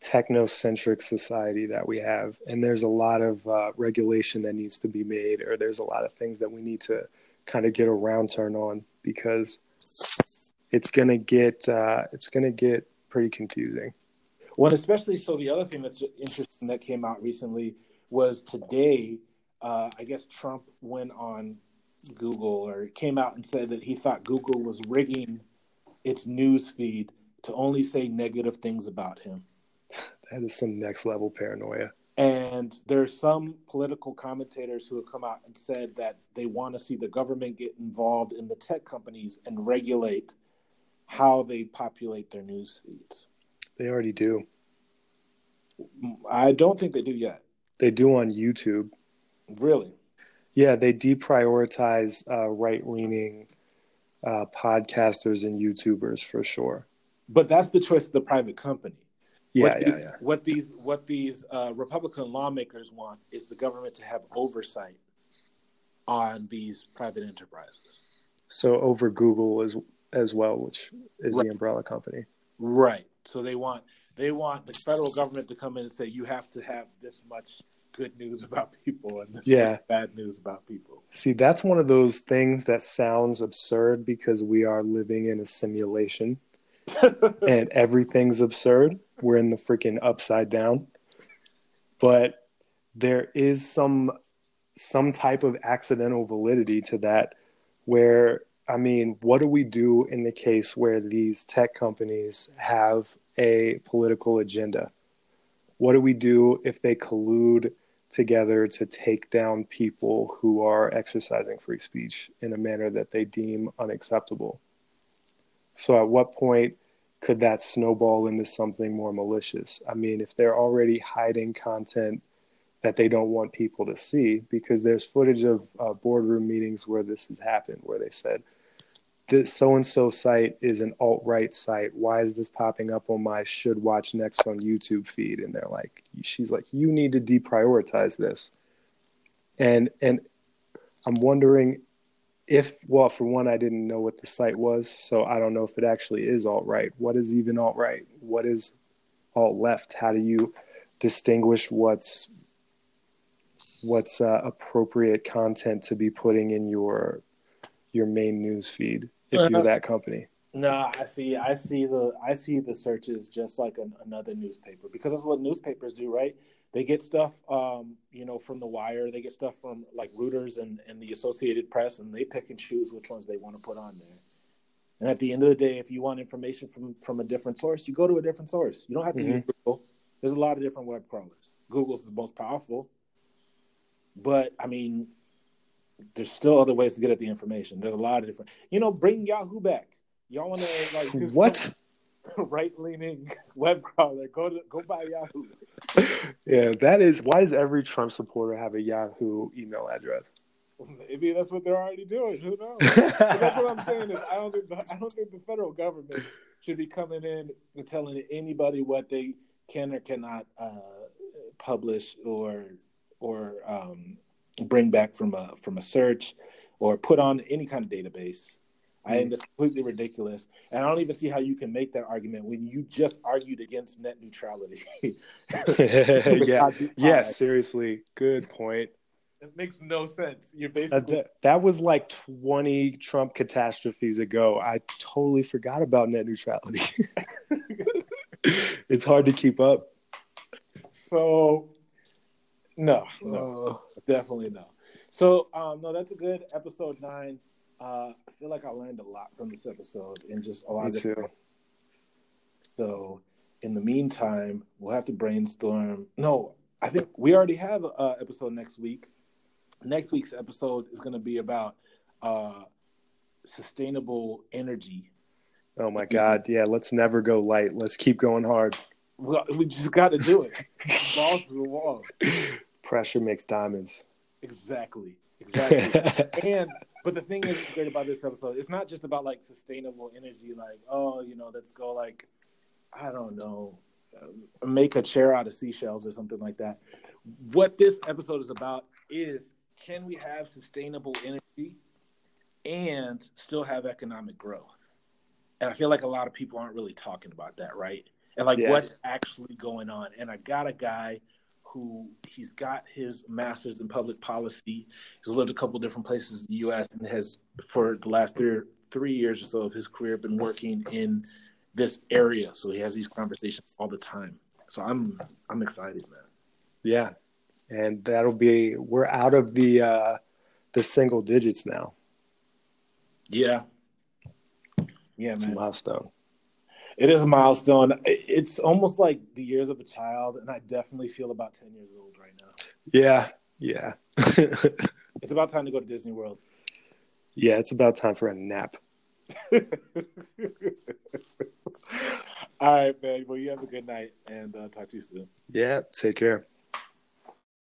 technocentric society that we have, and there's a lot of uh, regulation that needs to be made, or there's a lot of things that we need to kind of get a round turn on because it's gonna get uh, it's gonna get pretty confusing. Well, especially so. The other thing that's interesting that came out recently was today. Uh, I guess Trump went on Google or came out and said that he thought Google was rigging its news feed to only say negative things about him. That is some next level paranoia. And there's some political commentators who have come out and said that they want to see the government get involved in the tech companies and regulate how they populate their news feeds. They already do. I don't think they do yet. They do on YouTube. Really? Yeah, they deprioritize uh, right leaning uh, podcasters and YouTubers for sure. But that's the choice of the private company. Yeah, what yeah, these, yeah. What these what these uh, Republican lawmakers want is the government to have oversight on these private enterprises. So over Google as as well, which is right. the umbrella company. Right. So they want they want the federal government to come in and say you have to have this much good news about people and Yeah. bad news about people. See, that's one of those things that sounds absurd because we are living in a simulation and everything's absurd. We're in the freaking upside down. But there is some some type of accidental validity to that where I mean, what do we do in the case where these tech companies have a political agenda? What do we do if they collude together to take down people who are exercising free speech in a manner that they deem unacceptable? So, at what point could that snowball into something more malicious? I mean, if they're already hiding content that they don't want people to see, because there's footage of uh, boardroom meetings where this has happened, where they said, this so and so site is an alt right site. Why is this popping up on my should watch next on YouTube feed? And they're like, she's like, you need to deprioritize this. And and I'm wondering if well, for one, I didn't know what the site was, so I don't know if it actually is alt right. What is even alt right? What is alt left? How do you distinguish what's what's uh, appropriate content to be putting in your your main news feed if you're that company? No, I see. I see the I see the searches just like an, another newspaper because that's what newspapers do, right? They get stuff, um, you know, from the Wire. They get stuff from like Reuters and, and the Associated Press, and they pick and choose which ones they want to put on there. And at the end of the day, if you want information from from a different source, you go to a different source. You don't have to use Google. There's a lot of different web crawlers. Google's the most powerful, but I mean, there's still other ways to get at the information. There's a lot of different. You know, bring Yahoo back. Y'all want to like What? right leaning web crawler? Go to go buy Yahoo. Yeah, that is why does every Trump supporter have a Yahoo email address? Maybe that's what they're already doing. Who knows? That's what I'm saying is I don't think the, I don't think the federal government should be coming in and telling anybody what they can or cannot uh, publish or or um, bring back from a from a search or put on any kind of database. I think that's completely ridiculous, and I don't even see how you can make that argument when you just argued against net neutrality. yeah, yeah, seriously, good point. It makes no sense. You're Uh, basically that, that was like 20 Trump catastrophes ago. I totally forgot about net neutrality. it's hard to keep up. so no, no, definitely no. So um, no, that's a good episode nine. Uh, I feel like I learned a lot from this episode and just a lot Me too. So, in the meantime, we'll have to brainstorm. No, I think we already have a episode next week. Next week's episode is going to be about uh, sustainable energy. Oh my God. Yeah, let's never go light. Let's keep going hard. Well, we just got to do it. Balls to the walls. Pressure makes diamonds. Exactly. Exactly. and but the thing is, what's great about this episode, it's not just about like sustainable energy. Like, oh, you know, let's go like, I don't know, uh, make a chair out of seashells or something like that. What this episode is about is can we have sustainable energy and still have economic growth? And I feel like a lot of people aren't really talking about that, right? And like Yeah. what's actually going on. And I got a guy who he's got his master's in public policy. He's lived a couple different places in the U.S. and has, for the last three three years or so of his career, been working in this area. So he has these conversations all the time. So I'm I'm excited, man. Yeah. And that'll be we're out of the uh the single digits now. Yeah, yeah, It's a milestone. It is a milestone. It's almost like the years of a child, and I definitely feel about ten years old right now. Yeah. Yeah. It's about time to go to Disney World. yeah, it's about time for a nap. All right, man. Well, you have a good night, and uh, talk to you soon. Yeah, take care.